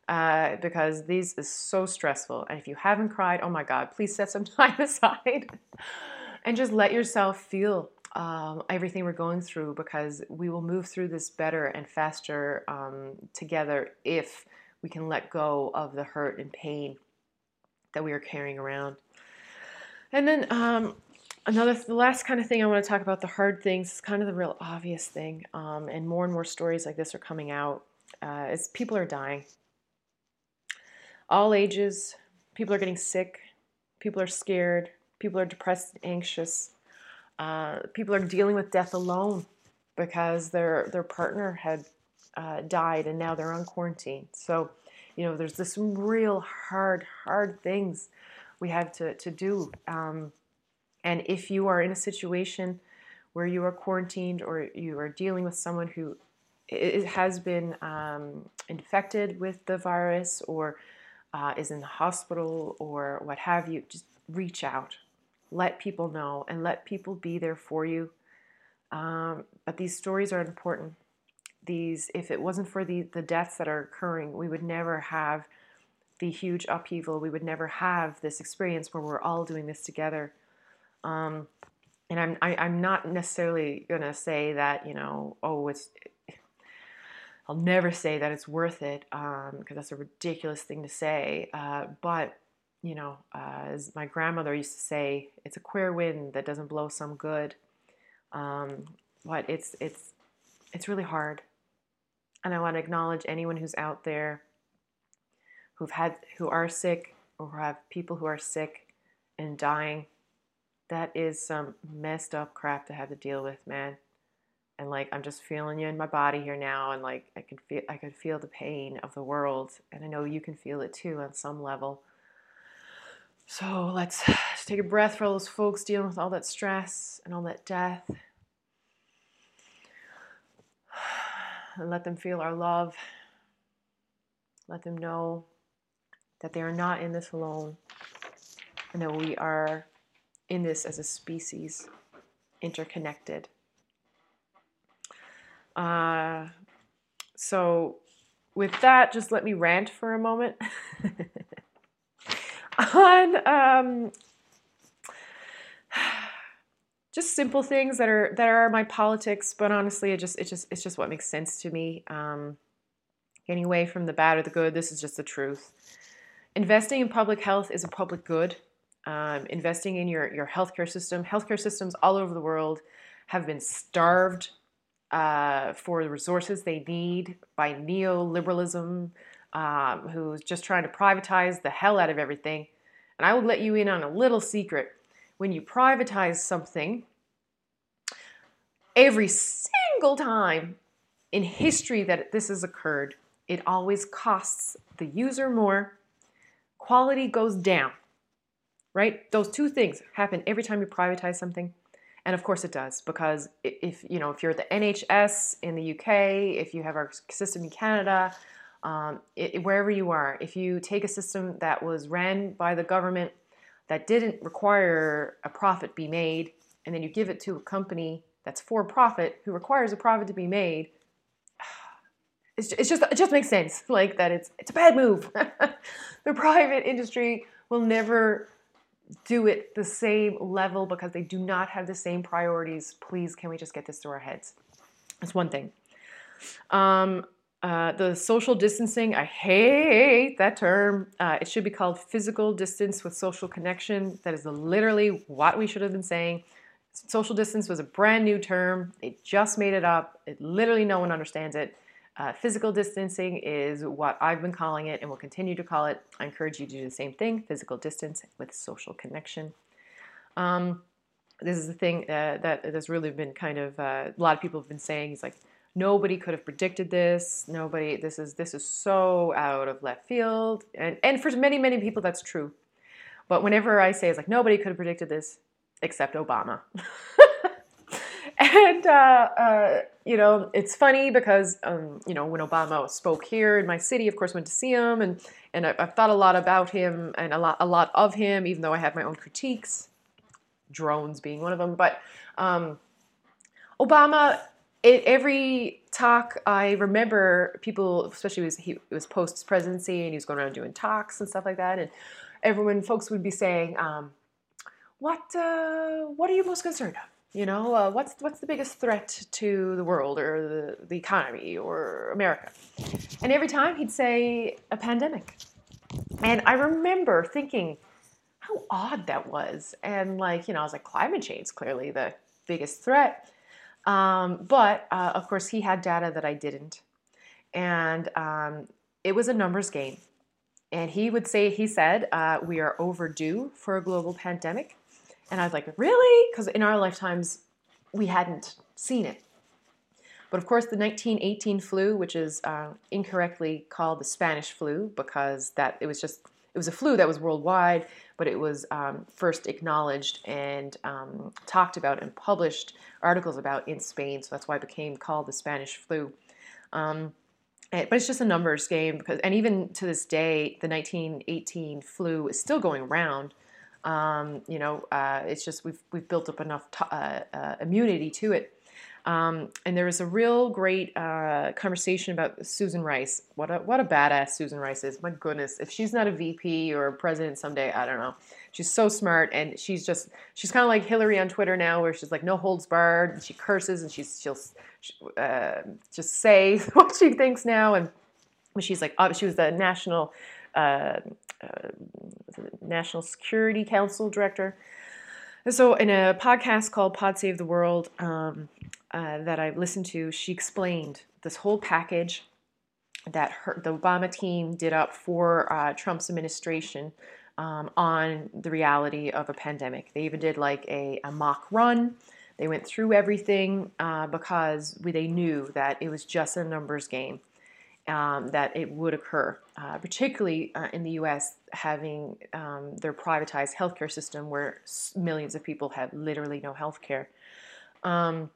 Uh, because these is so stressful. And if you haven't cried, oh my God, please set some <laughs> time aside and just let yourself feel um, everything we're going through because we will move through this better and faster um, together if we can let go of the hurt and pain that we are carrying around. And then um, another the last kind of thing I want to talk about the hard things is kind of the real obvious thing, um, and more and more stories like this are coming out. Uh, is people are dying, all ages. People are getting sick. People are scared. People are depressed, anxious. Uh, people are dealing with death alone because their their partner had uh, died and now they're on quarantine. So, you know, there's this real hard, hard things we have to to do. Um, and if you are in a situation where you are quarantined or you are dealing with someone who has been um, infected with the virus or uh, is in the hospital or what have you, just reach out. Let people know and let people be there for you. Um, but these stories are important. these if it wasn't for the the deaths that are occurring, we would never have the huge upheaval. We would never have this experience where we're all doing this together. Um, and I'm I, am i am not necessarily gonna say that you know oh it's I'll never say that it's worth it because um, that's a ridiculous thing to say. Uh, but you know, uh, as my grandmother used to say, it's a queer wind that doesn't blow some good. Um, but it's it's it's really hard, and I want to acknowledge anyone who's out there who've had who are sick or have people who are sick and dying. That is some messed up crap to have to deal with, man. And like I'm just feeling you in my body here now, and like I can feel I can feel the pain of the world, and I know you can feel it too on some level. So let's take a breath for all those folks dealing with all that stress and all that death. And let them feel our love. Let them know that they are not in this alone and that we are in this as a species, interconnected. Uh, so, with that, just let me rant for a moment. <laughs> on um, just simple things that are that are my politics, but honestly, it just it just it's just what makes sense to me. Um, getting away from the bad or the good, this is just the truth. Investing in public health is a public good. Um, investing in your your healthcare system, healthcare systems all over the world have been starved uh, for the resources they need by neoliberalism, um, who's just trying to privatize the hell out of everything. And I will let you in on a little secret. When you privatize something, every single time in history that this has occurred, it always costs the user more, quality goes down. Right? Those two things happen every time you privatize something. And of course it does because if you know if you're at the NHS in the UK, if you have our system in Canada, um, it, wherever you are, if you take a system that was ran by the government that didn't require a profit be made, and then you give it to a company that's for profit who requires a profit to be made, <sighs> it's, it's just it just makes sense <laughs> like that it's it's a bad move. <laughs> the private industry will never do it the same level because they do not have the same priorities. Please, can we just get this through our heads? That's one thing. Um, uh, the social distancing, I hate that term. Uh, it should be called physical distance with social connection. That is literally what we should have been saying. Social distance was a brand new term. They just made it up. It literally no one understands it. Uh, physical distancing is what I've been calling it and will continue to call it. I encourage you to do the same thing physical distance with social connection. Um, this is the thing uh, that has really been kind of uh, a lot of people have been saying. It's like, nobody could have predicted this. Nobody this is this is so out of left field. And and for many many people that's true. But whenever i say it's like nobody could have predicted this except obama. <laughs> And uh, uh, you know it's funny because um, you know when obama spoke here in my city of course went to see him. And and I, have thought a lot about him and a lot a lot of him even though i have my own critiques drones being one of them. But um, obama it, every talk I remember people, especially was he it was post presidency and he was going around doing talks and stuff like that, and everyone folks would be saying, um, "What uh, what are you most concerned of? You know, uh, what's what's the biggest threat to the world or the, the economy or America?" And every time he'd say a pandemic, and I remember thinking how odd that was, and like you know, I was like, climate change clearly the biggest threat um, but uh, of course, he had data that I didn't. And um, it was a numbers game. And he would say, he said, uh, we are overdue for a global pandemic. And I was like, really? Because in our lifetimes, we hadn't seen it. But of course, the 1918 flu, which is uh, incorrectly called the Spanish flu because that it was just it was a flu that was worldwide, but it was um, first acknowledged and um, talked about and published articles about in Spain. So that's why it became called the Spanish flu. Um, but it's just a numbers game because, and even to this day, the 1918 flu is still going around. Um, you know, uh, it's just we've we've built up enough t- uh, uh, immunity to it. Um, and there was a real great uh, conversation about Susan Rice. What a what a badass Susan Rice is. My goodness, if she's not a VP or a president someday, I don't know. She's so smart, and she's just she's kind of like Hillary on Twitter now, where she's like no holds barred, and she curses, and she's she'll uh, just say <laughs> what she thinks now, and she's like she was the national uh, uh, National Security Council director. So, in a podcast called Pod Save the World um, uh, that I've listened to, she explained this whole package that her, the Obama team did up for uh, Trump's administration um, on the reality of a pandemic. They even did like a, a mock run. They went through everything uh, because we, they knew that it was just a numbers game um, that it would occur, uh, particularly uh, in the U.S. having um, their privatized healthcare system, where millions of people have literally no health care. Um,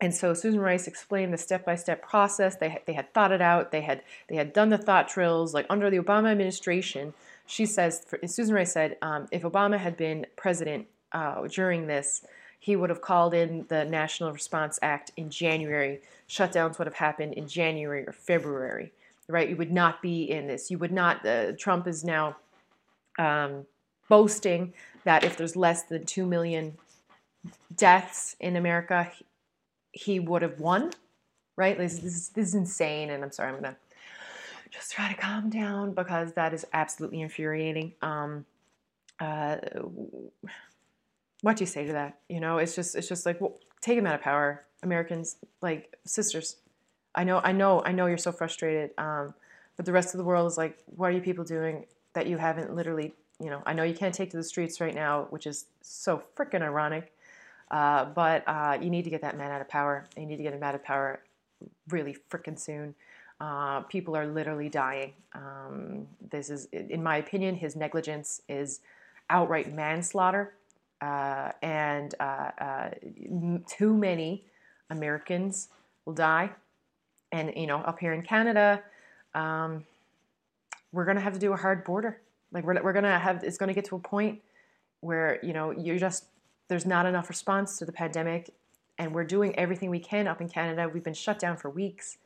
and so Susan Rice explained the step-by-step process. They they had thought it out. They had they had done the thought drills. Like under the Obama administration, she says. Susan Rice said, um, if Obama had been president uh, during this, he would have called in the National Response Act in January. Shutdowns would have happened in January or February, right? You would not be in this. You would not. Uh, Trump is now um, boasting that if there's less than 2 million deaths in America, he would have won, right? This, this, is, this is insane. And I'm sorry, I'm going to just try to calm down because that is absolutely infuriating. Um, uh, what do you say to that? You know, it's just it's just like well, take him out of power, Americans, like sisters. I know, I know, I know you're so frustrated, um, but the rest of the world is like, what are you people doing that you haven't literally, you know? I know you can't take to the streets right now, which is so freaking ironic. Uh, but uh, you need to get that man out of power. You need to get him out of power really freaking soon. Uh, people are literally dying. Um, this is, in my opinion, his negligence is outright manslaughter uh, and uh, uh, too many Americans will die. And you know, up here in Canada, um, we're to have to do a hard border. Like we're we're to have it's to get to a point where you know you're just there's not enough response to the pandemic, and we're doing everything we can up in Canada. We've been shut down for weeks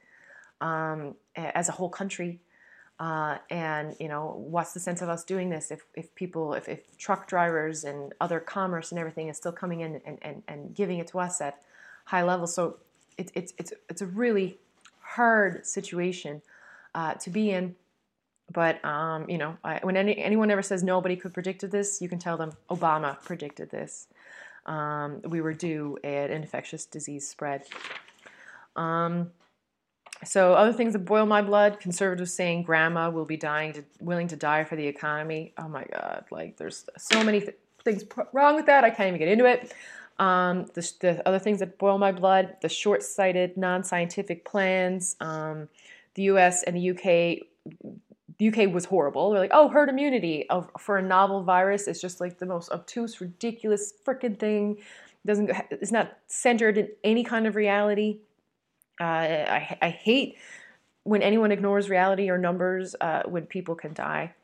um, as a whole country. Uh, and you know, what's the sense of us doing this if, if people, if, if truck drivers and other commerce and everything is still coming in and, and, and giving it to us at high levels? So it, it's it's it's a really hard situation uh, to be in. But um, you know, I, when any, anyone ever says nobody could predicted this, you can tell them Obama predicted this. Um, we were due an infectious disease spread. Um, so other things that boil my blood: conservatives saying grandma will be dying, to, willing to die for the economy. Oh my God! Like there's so many th- things wrong with that. I can't even get into it. Um, the, the, other things that boil my blood: the short-sighted, non-scientific plans. Um, the U.S. and the U.K. The UK was horrible. They're like, oh, herd immunity of, for a novel virus is just like the most obtuse, ridiculous freaking thing. Doesn't it's not centered in any kind of reality. I, I hate when anyone ignores reality or numbers uh, when people can die.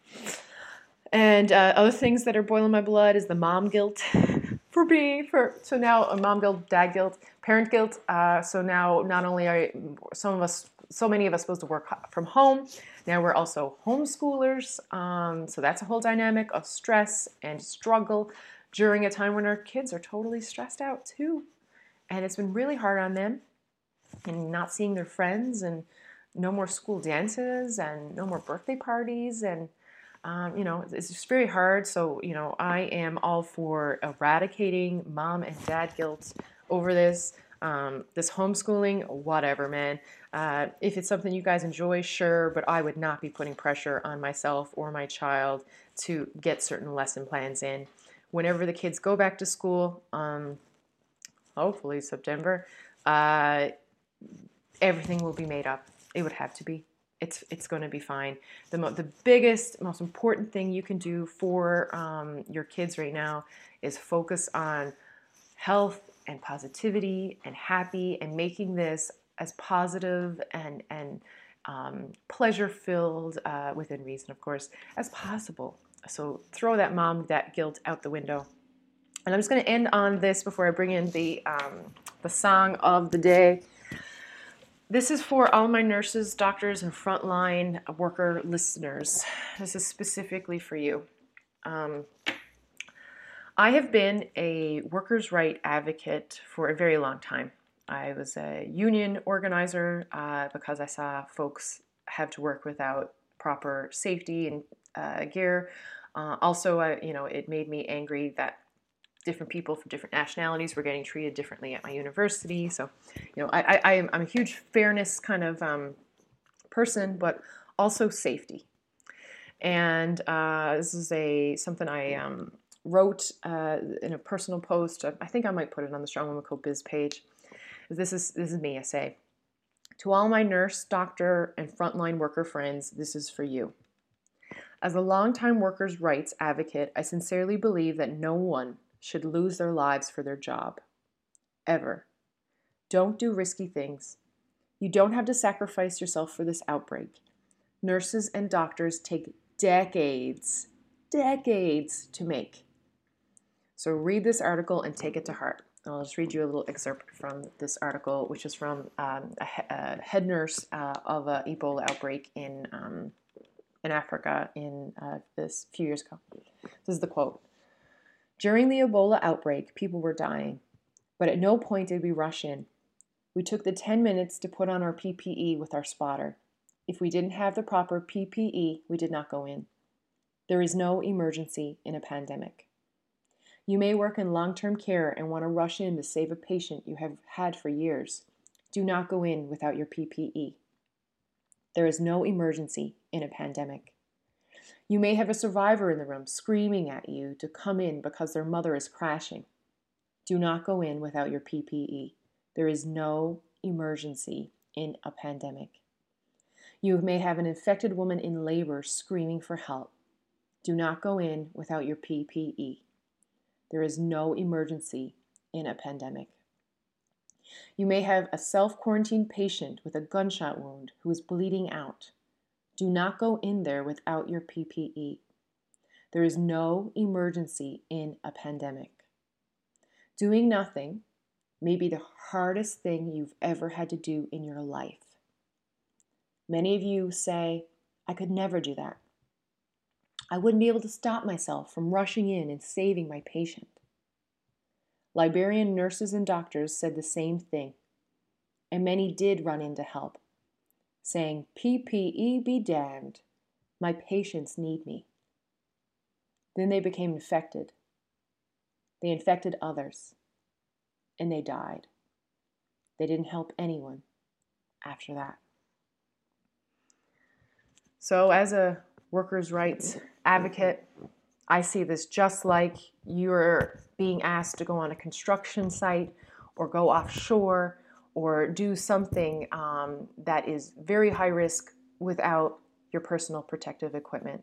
And uh, other things that are boiling my blood is the mom guilt <laughs> for being for so now a mom guilt, dad guilt, parent guilt. Uh, so now not only are some of us, so many of us supposed to work from home, now we're also homeschoolers. Um, so that's a whole dynamic of stress and struggle during a time when our kids are totally stressed out too, and it's been really hard on them and not seeing their friends and no more school dances and no more birthday parties and um, you know it's just very hard. So you know i am all for eradicating mom and dad guilt over this um, this homeschooling whatever man. Uh, if it's something you guys enjoy sure but i would not be putting pressure on myself or my child to get certain lesson plans in. Whenever the kids go back to school um, hopefully september uh, everything will be made up. It would have to be. It's it's going to be fine. The mo- the biggest, most important thing you can do for um, your kids right now is focus on health and positivity and happy and making this as positive and and um, pleasure filled uh, within reason, of course, as possible. So throw that mom that guilt out the window. And I'm just going to end on this before I bring in the um, the song of the day. This is for all my nurses, doctors, and frontline worker listeners. This is specifically for you. Um, I have been a workers' right advocate for a very long time. I was a union organizer uh, because I saw folks have to work without proper safety and uh, gear. Uh, also, you know, it made me angry that different people from different nationalities were getting treated differently at my university. So, you know, I, I, I'm a huge fairness kind of um, person, but also safety. And uh, this is a something I um, wrote uh, in a personal post. I think I might put it on the Strong Woman Code Biz page. This is this is me. I say to all my nurse, doctor, and frontline worker friends, this is for you. As a longtime workers' rights advocate, I sincerely believe that no one should lose their lives for their job. Ever. Don't do risky things. You don't have to sacrifice yourself for this outbreak. Nurses and doctors take decades, decades to make. So read this article and take it to heart. I'll just read you a little excerpt from this article, which is from um, a, a, head nurse uh, of an Ebola outbreak in um, in Africa in uh, this few years ago. This is the quote: "During the Ebola outbreak, people were dying, but at no point did we rush in. We took the 10 minutes to put on our PPE with our spotter. If we didn't have the proper PPE, we did not go in. There is no emergency in a pandemic." You may work in long term care and want to rush in to save a patient you have had for years. Do not go in without your PPE. There is no emergency in a pandemic. You may have a survivor in the room screaming at you to come in because their mother is crashing. Do not go in without your PPE. There is no emergency in a pandemic. You may have an infected woman in labor screaming for help. Do not go in without your PPE. There is no emergency in a pandemic. You may have a self quarantined patient with a gunshot wound who is bleeding out. Do not go in there without your PPE. There is no emergency in a pandemic. Doing nothing may be the hardest thing you've ever had to do in your life. Many of you say, I could never do that. I wouldn't be able to stop myself from rushing in and saving my patient. Liberian nurses and doctors said the same thing, and many did run in to help, saying, PPE be damned, my patients need me. Then they became infected. They infected others, and they died. They didn't help anyone after that. So, as a workers' rights advocate, I see this just like you're being asked to go on a construction site or go offshore or do something um, that is very high risk without your personal protective equipment.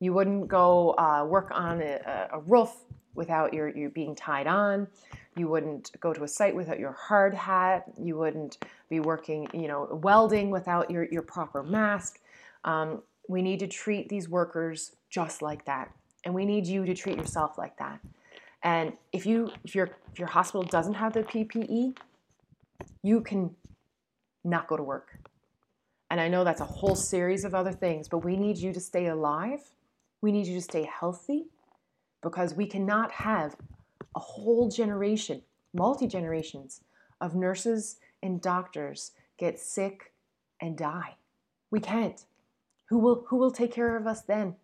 You wouldn't go uh, work on a, a, roof without your, you being tied on. You wouldn't go to a site without your hard hat. You wouldn't be working, you know, welding without your, your proper mask. Um, we need to treat these workers just like that. And we need you to treat yourself like that. And if you if your if your hospital doesn't have the PPE, you can not go to work. And I know that's a whole series of other things, but we need you to stay alive. We need you to stay healthy because we cannot have a whole generation, multi generations of nurses and doctors get sick and die. We can't. Who will, who will take care of us then?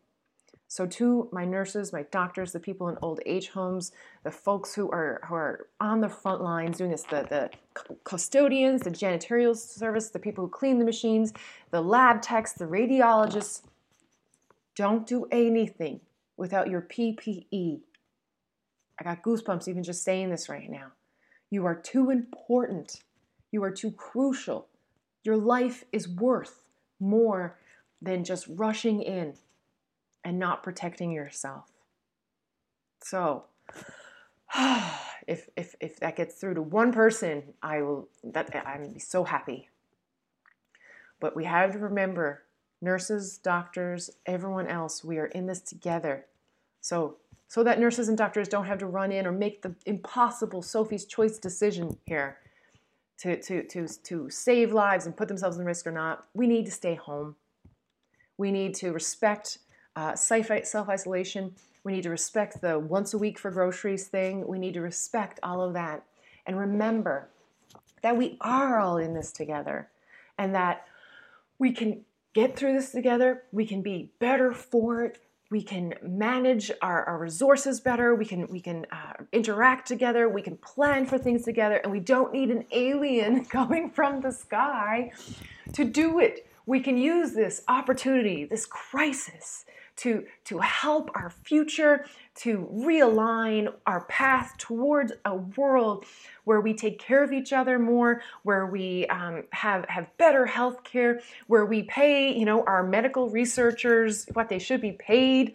So, to my nurses, my doctors, the people in old age homes, the folks who are, who are on the front lines doing this, the, the custodians, the janitorial service, the people who clean the machines, the lab techs, the radiologists, don't do anything without your PPE. I got goosebumps even just saying this right now. You are too important. You are too crucial. Your life is worth more than just rushing in and not protecting yourself. So, <sighs> if, if, if that gets through to one person, I will, that, I'm so happy. But we have to remember nurses, doctors, everyone else, we are in this together. So, so that nurses and doctors don't have to run in or make the impossible Sophie's choice decision here. to, to, to, to save lives and put themselves in risk or not, we need to stay home. We need to respect uh, self isolation. We need to respect the once a week for groceries thing. We need to respect all of that. And remember that we are all in this together and that we can get through this together. We can be better for it we can manage our, our resources better we can we can uh, interact together we can plan for things together and we don't need an alien <laughs> coming from the sky to do it we can use this opportunity this crisis to to help our future to realign our path towards a world where we take care of each other more, where we um, have have better health care, where we pay you know our medical researchers what they should be paid,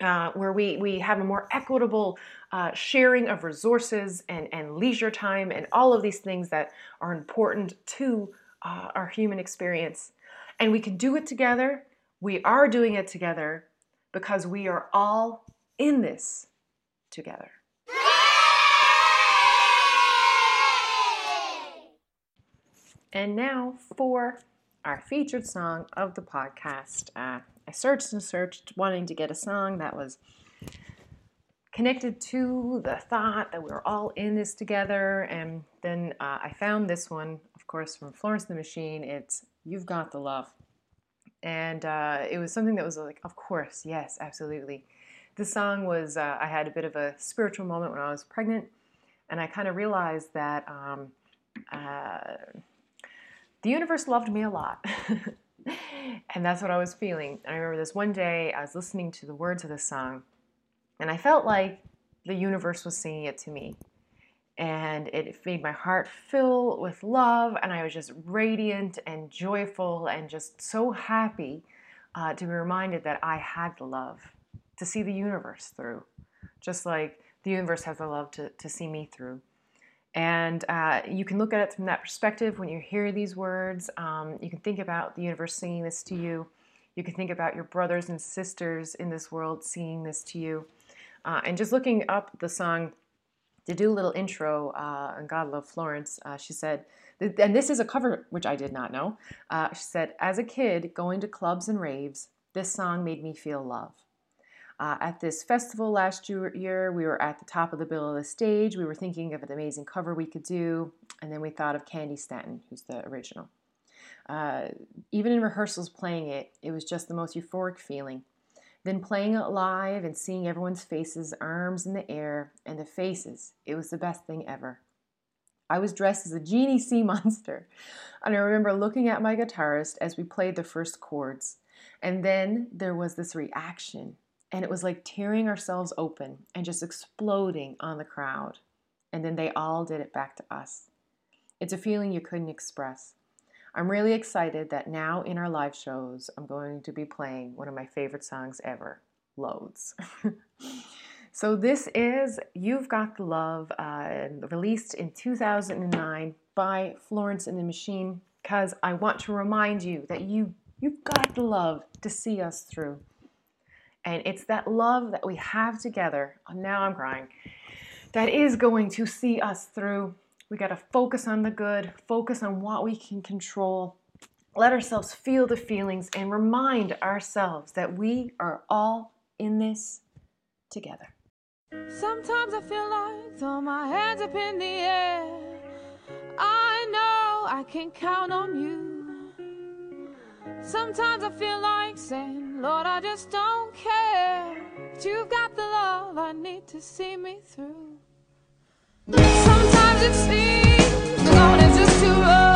uh, where we we have a more equitable uh, sharing of resources and and leisure time and all of these things that are important to uh, our human experience, and we can do it together. We are doing it together because we are all in this together. And now for our featured song of the podcast. Uh, I searched and searched, wanting to get a song that was connected to the thought that we are all in this together. And then uh, I found this one, of course, from Florence and the Machine. It's You've Got the Love. And uh, it was something that was like, of course, yes, absolutely. This song was, uh, I had a bit of a spiritual moment when I was pregnant, and I kind of realized that um, uh, the universe loved me a lot. <laughs> and that's what I was feeling. And I remember this one day, I was listening to the words of this song, and I felt like the universe was singing it to me. And it made my heart fill with love, and I was just radiant and joyful and just so happy uh, to be reminded that I had the love to see the universe through, just like the universe has the love to, to see me through. And uh, you can look at it from that perspective when you hear these words. Um, you can think about the universe singing this to you. You can think about your brothers and sisters in this world singing this to you. Uh, and just looking up the song to do a little intro uh, on God Love Florence, uh, she said, and this is a cover which I did not know. Uh, she said, As a kid, going to clubs and raves, this song made me feel love. Uh, at this festival last year, we were at the top of the bill of the stage. We were thinking of an amazing cover we could do, and then we thought of Candi Staton, who's the original. Uh, even in rehearsals playing it, it was just the most euphoric feeling. Then playing it live and seeing everyone's faces, arms in the air, and the faces, it was the best thing ever. I was dressed as a genie sea <laughs> monster, and I remember looking at my guitarist as we played the first chords. And then there was this reaction and it was like tearing ourselves open and just exploding on the crowd. And then they all did it back to us. It's a feeling you couldn't express. I'm really excited that now in our live shows, I'm going to be playing one of my favorite songs ever, Loads. <laughs> so, this is You've Got the Love, uh, released in 2009 by Florence and the Machine, because I want to remind you that you, you've got the love to see us through. And it's that love that we have together. Now I'm crying. That is going to see us through. We got to focus on the good, focus on what we can control, let ourselves feel the feelings, and remind ourselves that we are all in this together. Sometimes I feel like throw my hands up in the air. I know I can count on you. Sometimes I feel like saying, Lord, I just don't care. But you've got the love I need to see me through. Sometimes it seems the going is just too rough.